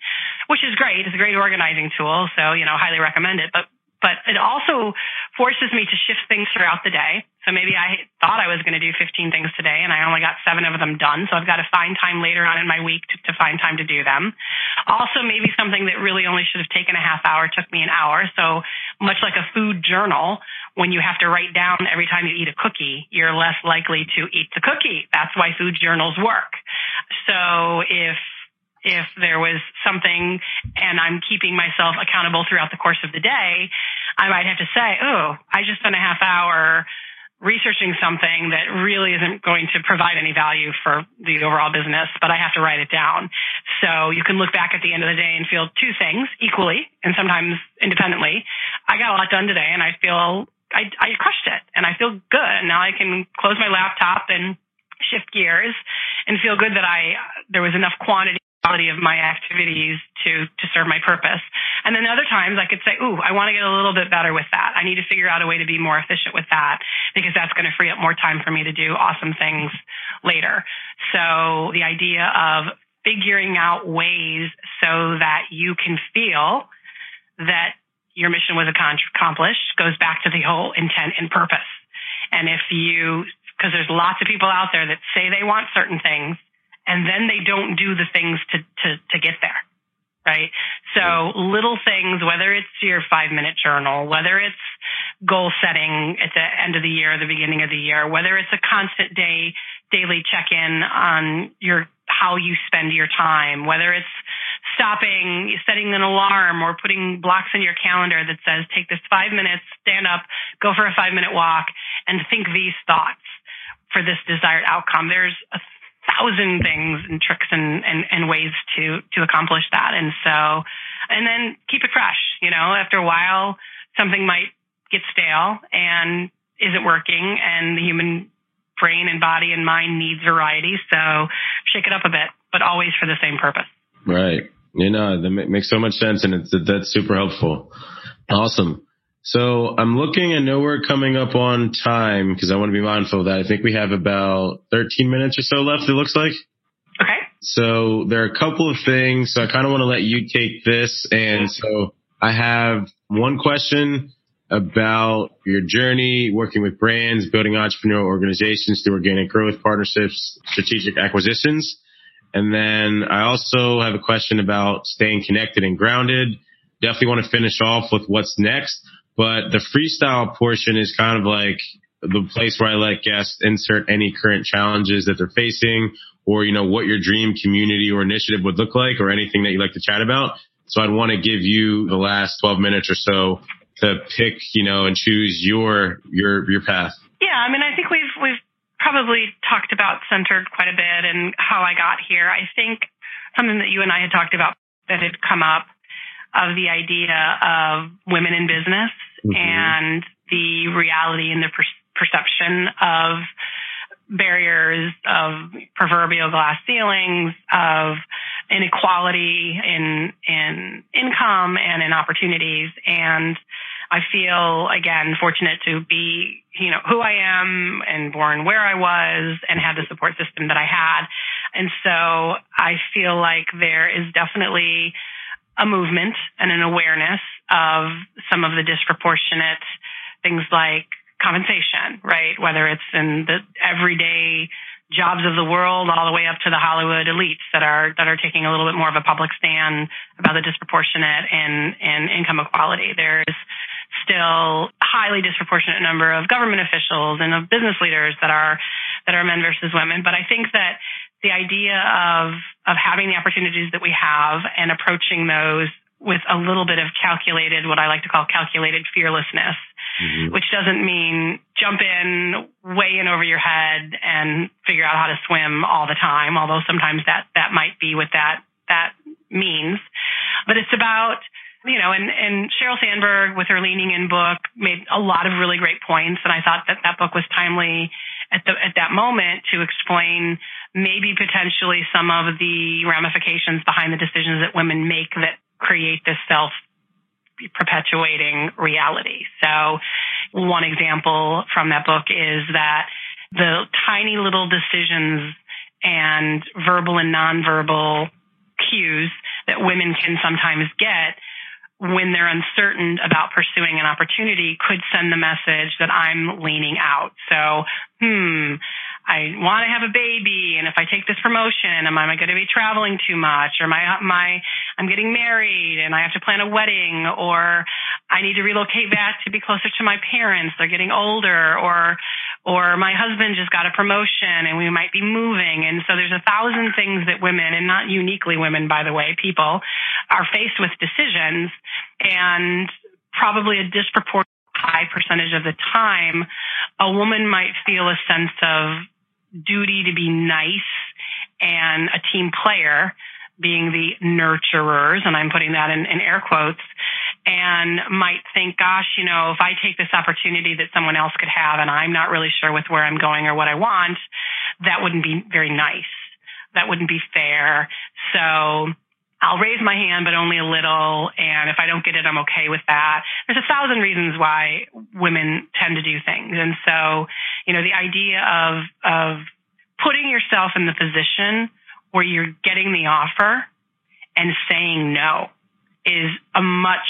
which is great. It's a great organizing tool. So, you know, highly recommend it. But but it also forces me to shift things throughout the day. So maybe I thought I was going to do 15 things today and I only got seven of them done. So I've got to find time later on in my week to, to find time to do them. Also, maybe something that really only should have taken a half hour took me an hour. So much like a food journal, when you have to write down every time you eat a cookie, you're less likely to eat the cookie. That's why food journals work. So if if there was something and I'm keeping myself accountable throughout the course of the day, I might have to say, oh, I just spent a half hour researching something that really isn't going to provide any value for the overall business, but I have to write it down. So you can look back at the end of the day and feel two things equally and sometimes independently. I got a lot done today and I feel I, I crushed it and I feel good. And now I can close my laptop and shift gears and feel good that I, there was enough quantity quality of my activities to to serve my purpose. And then other times I could say, "Ooh, I want to get a little bit better with that. I need to figure out a way to be more efficient with that because that's going to free up more time for me to do awesome things later." So the idea of figuring out ways so that you can feel that your mission was accomplished goes back to the whole intent and purpose. And if you because there's lots of people out there that say they want certain things and then they don't do the things to, to, to get there. Right. So little things, whether it's your five minute journal, whether it's goal setting at the end of the year, the beginning of the year, whether it's a constant day, daily check in on your, how you spend your time, whether it's stopping, setting an alarm or putting blocks in your calendar that says, take this five minutes, stand up, go for a five minute walk and think these thoughts for this desired outcome. There's a thousand things and tricks and, and, and ways to, to accomplish that. And so, and then keep it fresh, you know, after a while, something might get stale and isn't working and the human brain and body and mind needs variety. So shake it up a bit, but always for the same purpose. Right. You know, that makes so much sense and it's, that's super helpful. Awesome. So I'm looking. I know we're coming up on time because I want to be mindful of that. I think we have about 13 minutes or so left. It looks like. Okay. So there are a couple of things. So I kind of want to let you take this. And so I have one question about your journey working with brands, building entrepreneurial organizations through organic growth, partnerships, strategic acquisitions. And then I also have a question about staying connected and grounded. Definitely want to finish off with what's next. But the freestyle portion is kind of like the place where I let guests insert any current challenges that they're facing or, you know, what your dream community or initiative would look like or anything that you'd like to chat about. So I'd want to give you the last 12 minutes or so to pick, you know, and choose your, your, your path. Yeah. I mean, I think we've, we've probably talked about centered quite a bit and how I got here. I think something that you and I had talked about that had come up of the idea of women in business mm-hmm. and the reality and the per- perception of barriers of proverbial glass ceilings of inequality in in income and in opportunities and I feel again fortunate to be you know who I am and born where I was and had the support system that I had and so I feel like there is definitely a movement and an awareness of some of the disproportionate things like compensation, right? Whether it's in the everyday jobs of the world all the way up to the Hollywood elites that are that are taking a little bit more of a public stand about the disproportionate in in income equality. There's still highly disproportionate number of government officials and of business leaders that are that are men versus women. But I think that the idea of of having the opportunities that we have and approaching those with a little bit of calculated, what I like to call calculated fearlessness, mm-hmm. which doesn't mean jump in way in over your head and figure out how to swim all the time, although sometimes that, that might be what that, that means. But it's about, you know, and, and Sheryl Sandberg with her Leaning In book made a lot of really great points. And I thought that that book was timely at the, at that moment to explain maybe potentially some of the ramifications behind the decisions that women make that create this self perpetuating reality. So one example from that book is that the tiny little decisions and verbal and nonverbal cues that women can sometimes get when they're uncertain about pursuing an opportunity could send the message that I'm leaning out. So, hmm, I want to have a baby, and if I take this promotion, am I going to be traveling too much? Or my my I'm getting married, and I have to plan a wedding, or I need to relocate back to be closer to my parents. They're getting older, or or my husband just got a promotion, and we might be moving. And so there's a thousand things that women, and not uniquely women, by the way, people are faced with decisions, and probably a disproportionate high percentage of the time, a woman might feel a sense of duty to be nice and a team player being the nurturers, and I'm putting that in, in, air quotes, and might think, gosh, you know, if I take this opportunity that someone else could have and I'm not really sure with where I'm going or what I want, that wouldn't be very nice. That wouldn't be fair. So I'll raise my hand, but only a little. And if I don't get it, I'm okay with that. There's a thousand reasons why women tend to do things. And so, you know, the idea of, of putting yourself in the position where you're getting the offer and saying no is a much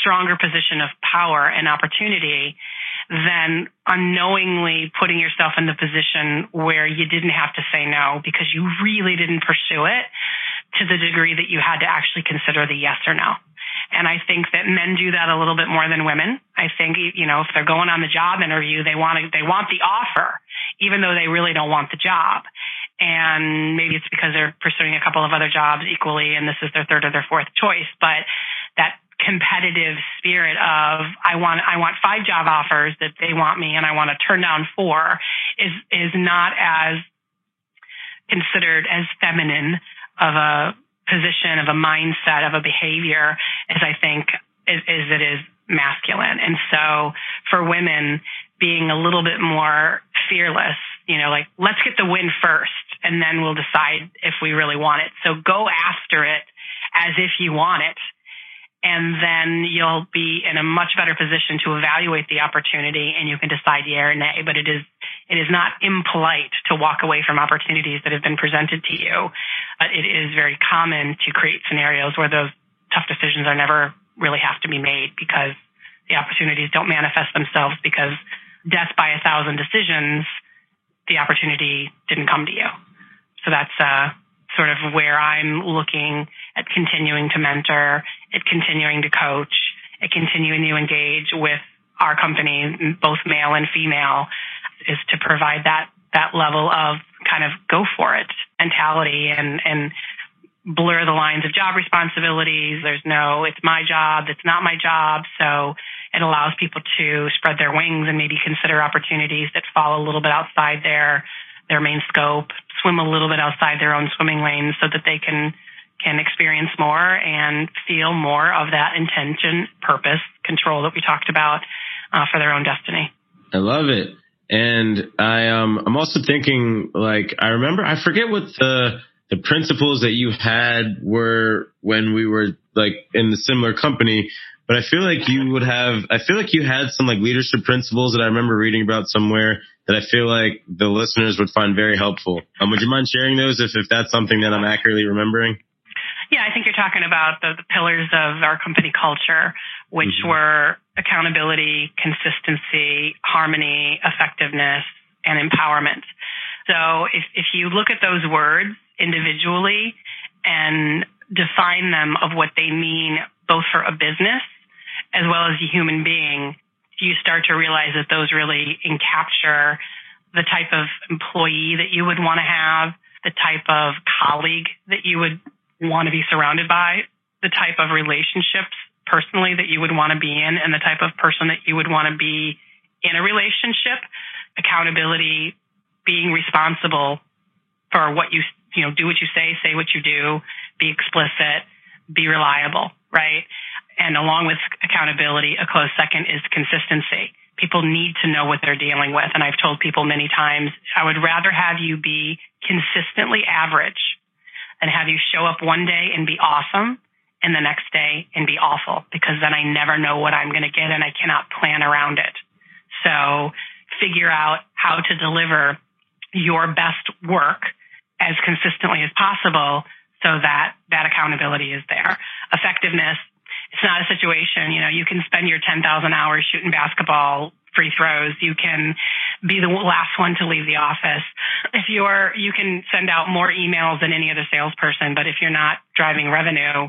stronger position of power and opportunity than unknowingly putting yourself in the position where you didn't have to say no because you really didn't pursue it to the degree that you had to actually consider the yes or no. And I think that men do that a little bit more than women. I think, you know, if they're going on the job interview, they want to, they want the offer, even though they really don't want the job. And maybe it's because they're pursuing a couple of other jobs equally and this is their third or their fourth choice. But that competitive spirit of I want I want five job offers that they want me and I want to turn down four is is not as considered as feminine of a position, of a mindset, of a behavior as I think as, as it is masculine. And so for women, being a little bit more fearless, you know, like let's get the win first and then we'll decide if we really want it. So go after it as if you want it and then you'll be in a much better position to evaluate the opportunity and you can decide yeah or nay. But it is it is not impolite to walk away from opportunities that have been presented to you. But it is very common to create scenarios where those tough decisions are never really have to be made because the opportunities don't manifest themselves because death by a thousand decisions, the opportunity didn't come to you. So that's uh sort of where I'm looking at continuing to mentor, at continuing to coach, at continuing to engage with our company, both male and female, is to provide that that level of kind of go for it mentality and and blur the lines of job responsibilities. There's no it's my job, it's not my job. So it allows people to spread their wings and maybe consider opportunities that fall a little bit outside their their main scope, swim a little bit outside their own swimming lane so that they can can experience more and feel more of that intention, purpose, control that we talked about uh, for their own destiny. I love it. And I um I'm also thinking like I remember I forget what the the principles that you had were when we were like in the similar company, but I feel like you would have I feel like you had some like leadership principles that I remember reading about somewhere that I feel like the listeners would find very helpful. Um, would you mind sharing those if, if that's something that I'm accurately remembering? Yeah, I think you're talking about the, the pillars of our company culture, which mm-hmm. were accountability, consistency, harmony, effectiveness, and empowerment. So if, if you look at those words individually and define them of what they mean both for a business as well as a human being, you start to realize that those really encapture the type of employee that you would want to have, the type of colleague that you would want to be surrounded by, the type of relationships personally that you would want to be in and the type of person that you would want to be in a relationship. Accountability, being responsible for what you, you know, do what you say, say what you do, be explicit, be reliable, right? And along with accountability, a close second is consistency. People need to know what they're dealing with. And I've told people many times, I would rather have you be consistently average and have you show up one day and be awesome and the next day and be awful because then I never know what I'm going to get and I cannot plan around it. So figure out how to deliver your best work as consistently as possible so that that accountability is there. Effectiveness, it's not a situation, you know, you can spend your 10,000 hours shooting basketball free throws. You can be the last one to leave the office. If you're, you can send out more emails than any other salesperson, but if you're not driving revenue,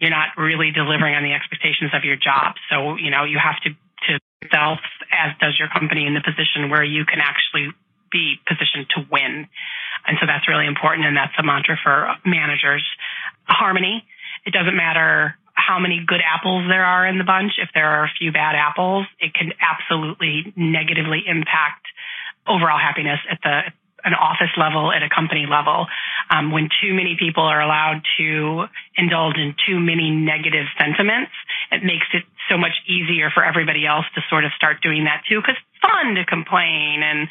you're not really delivering on the expectations of your job. So, you know, you have to, to self, as does your company in the position where you can actually be positioned to win. And so that's really important. And that's a mantra for managers. Harmony. It doesn't matter how many good apples there are in the bunch. If there are a few bad apples, it can absolutely negatively impact overall happiness at the an office level at a company level. Um, when too many people are allowed to indulge in too many negative sentiments, it makes it so much easier for everybody else to sort of start doing that too, because fun to complain and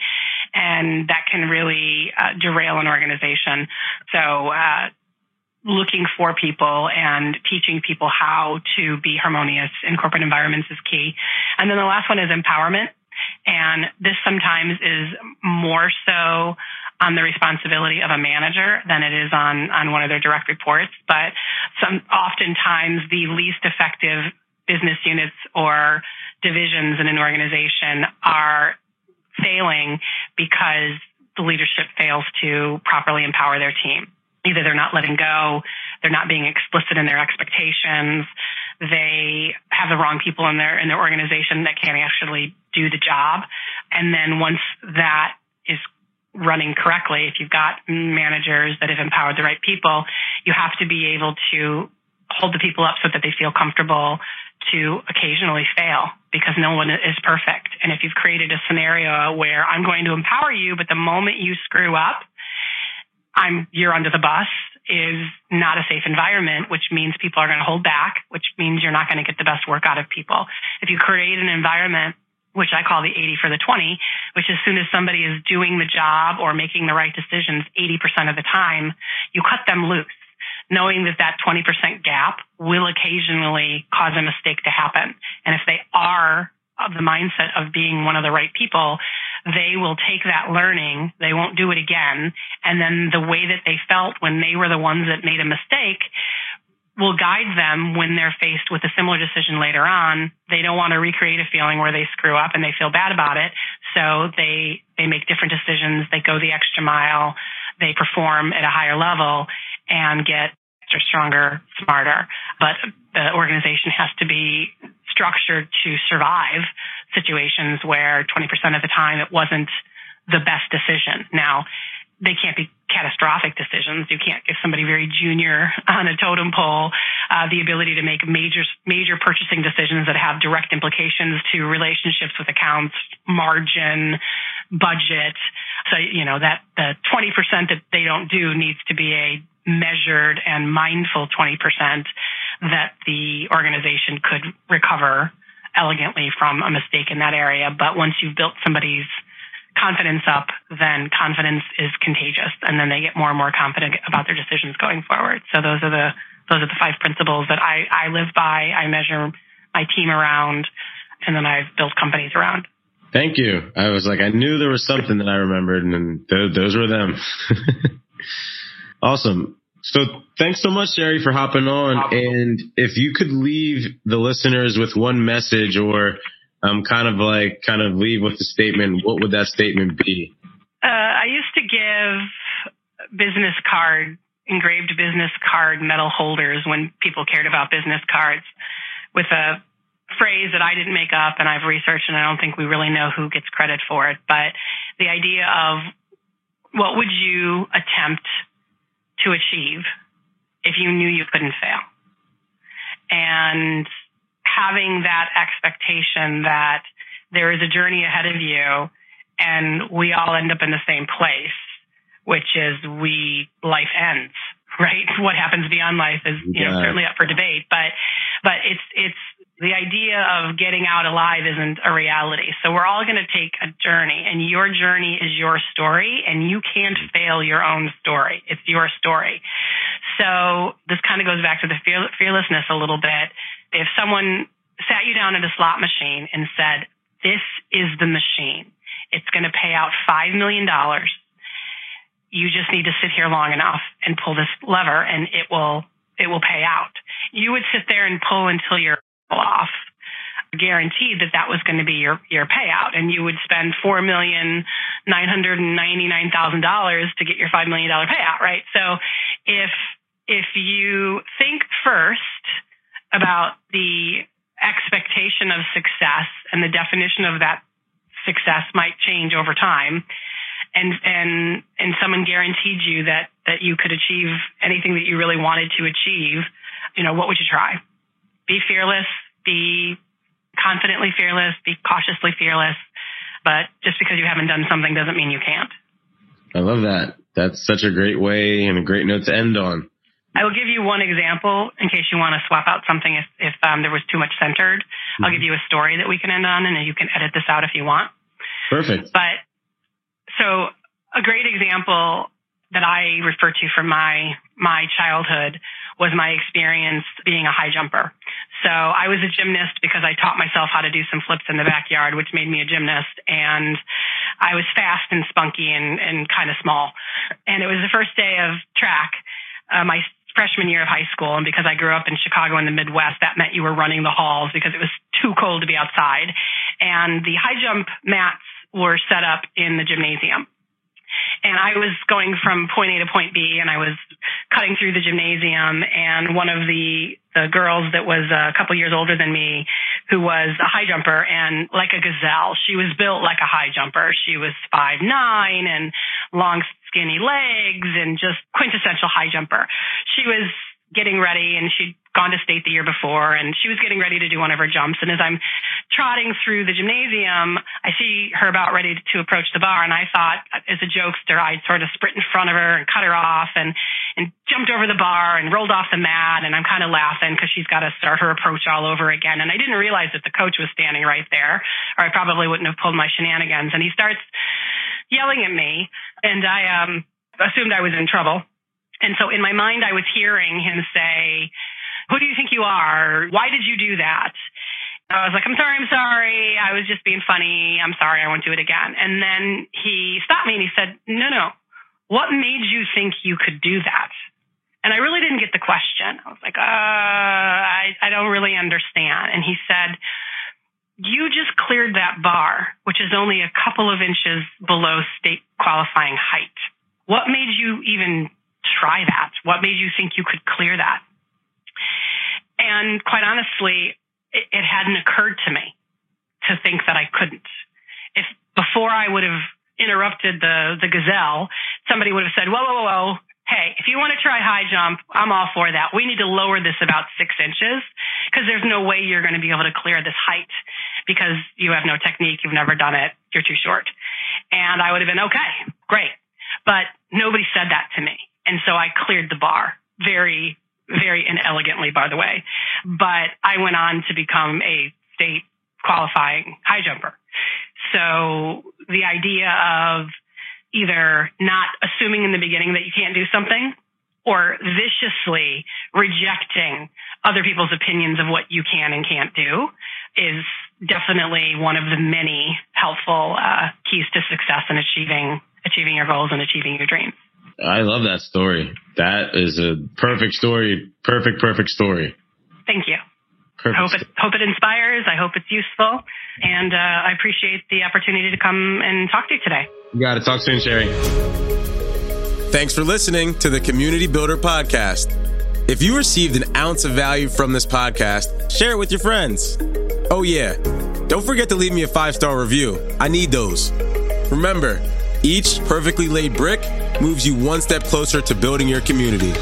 and that can really uh, derail an organization. So. Uh, looking for people and teaching people how to be harmonious in corporate environments is key. And then the last one is empowerment. And this sometimes is more so on the responsibility of a manager than it is on, on one of their direct reports. But some, oftentimes the least effective business units or divisions in an organization are failing because the leadership fails to properly empower their team. Either they're not letting go, they're not being explicit in their expectations, they have the wrong people in their in their organization that can't actually do the job. And then once that is running correctly, if you've got managers that have empowered the right people, you have to be able to hold the people up so that they feel comfortable to occasionally fail because no one is perfect. And if you've created a scenario where I'm going to empower you, but the moment you screw up, I'm you're under the bus is not a safe environment, which means people are going to hold back, which means you're not going to get the best work out of people. If you create an environment which I call the 80 for the 20, which as soon as somebody is doing the job or making the right decisions 80% of the time, you cut them loose, knowing that that 20% gap will occasionally cause a mistake to happen. And if they are of the mindset of being one of the right people, they will take that learning, they won't do it again, and then the way that they felt when they were the ones that made a mistake will guide them when they're faced with a similar decision later on. They don't want to recreate a feeling where they screw up and they feel bad about it. So they, they make different decisions. They go the extra mile. They perform at a higher level and get extra stronger, smarter. But the organization has to be structured to survive situations where 20% of the time it wasn't the best decision. Now, they can't be catastrophic decisions. You can't give somebody very junior [LAUGHS] on a totem pole uh, the ability to make major major purchasing decisions that have direct implications to relationships with accounts, margin, budget. So you know that the 20% that they don't do needs to be a measured and mindful 20% that the organization could recover elegantly from a mistake in that area. But once you've built somebody's confidence up, then confidence is contagious, and then they get more and more confident about their decisions going forward. So those are the those are the five principles that I, I live by. I measure my team around, and then I've built companies around. Thank you. I was like, I knew there was something that I remembered, and th- those were them. [LAUGHS] awesome. So thanks so much, Sherry, for hopping on. And if you could leave the listeners with one message or um, kind of like kind of leave with a statement, what would that statement be? Uh, I used to give business card, engraved business card metal holders when people cared about business cards with a phrase that I didn't make up and I've researched and I don't think we really know who gets credit for it. But the idea of what would you attempt to achieve if you knew you couldn't fail? And having that expectation that there is a journey ahead of you and we all end up in the same place, which is we life ends, [LAUGHS] right? What happens beyond life is you know certainly up for debate, but but it's it's the idea of getting out alive isn't a reality. So we're all going to take a journey and your journey is your story and you can't fail your own story. It's your story. So this kind of goes back to the fearlessness a little bit. If someone sat you down at a slot machine and said, this is the machine. It's going to pay out $5 million. You just need to sit here long enough and pull this lever and it will, it will pay out. You would sit there and pull until you're off guaranteed that that was going to be your your payout and you would spend four million nine hundred and ninety nine thousand dollars to get your five million dollar payout right? So if if you think first about the expectation of success and the definition of that success might change over time and and and someone guaranteed you that that you could achieve anything that you really wanted to achieve you know what would you try be fearless, be confidently fearless, be cautiously fearless. But just because you haven't done something doesn't mean you can't. I love that. That's such a great way and a great note to end on. I will give you one example in case you want to swap out something if, if um, there was too much Scentered. Mm-hmm. I'll give you a story that we can end on and you can edit this out if you want. Perfect. But so a great example that I refer to from my my childhood was my experience being a high jumper. So I was a gymnast because I taught myself how to do some flips in the backyard, which made me a gymnast. And I was fast and spunky and, and kind of small. And it was the first day of track, uh, my freshman year of high school. And because I grew up in Chicago in the Midwest, that meant you were running the halls because it was too cold to be outside. And the high jump mats were set up in the gymnasium and I was going from point A to point B, and I was cutting through the gymnasium, and one of the the girls that was a couple years older than me, who was a high jumper and like a gazelle, she was built like a high jumper. She was five nine and long skinny legs and just quintessential high jumper. She was getting ready and she'd gone to state the year before and she was getting ready to do one of her jumps. And as I'm trotting through the gymnasium, I see her about ready to approach the bar. And I thought, as a jokester, I'd sort of sprint in front of her and cut her off and, and jumped over the bar and rolled off the mat. And I'm kind of laughing because she's got to start her approach all over again. And I didn't realize that the coach was standing right there or I probably wouldn't have pulled my shenanigans. And he starts yelling at me and I, um, assumed I was in trouble. And so in my mind, I was hearing him say, who do you think you are? Why did you do that? I was like, I'm sorry, I'm sorry. I was just being funny. I'm sorry. I won't do it again. And then he stopped me and he said, no, no. What made you think you could do that? And I really didn't get the question. I was like, uh, I, I don't really understand. And he said, you just cleared that bar, which is only a couple of inches below state qualifying height. What made you even try that? What made you think you could clear that? And quite honestly, it, it hadn't occurred to me to think that I couldn't. If before I would have interrupted the, the gazelle, somebody would have said, whoa, whoa, whoa, whoa. Hey, if you want to try high jump, I'm all for that. We need to lower this about six inches because there's no way you're going to be able to clear this height because you have no technique. You've never done it. You're too short. And I would have been okay, great. But nobody said that to me. And so I cleared the bar very, very inelegantly, by the way. But I went on to become a state qualifying high jumper. So the idea of either not assuming in the beginning that you can't do something or viciously rejecting other people's opinions of what you can and can't do is definitely one of the many helpful uh, keys to success in achieving achieving your goals and achieving your dreams. I love that story. That is a perfect story. Perfect, perfect story. Thank you. Perfect. I hope it, hope it inspires. I hope it's useful. And uh, I appreciate the opportunity to come and talk to you today. You got to talk soon, Sherry. Thanks for listening to the Community Builder Podcast. If you received an ounce of value from this podcast, share it with your friends. Oh, yeah. Don't forget to leave me a five star review. I need those. Remember, each perfectly laid brick moves you one step closer to building your community.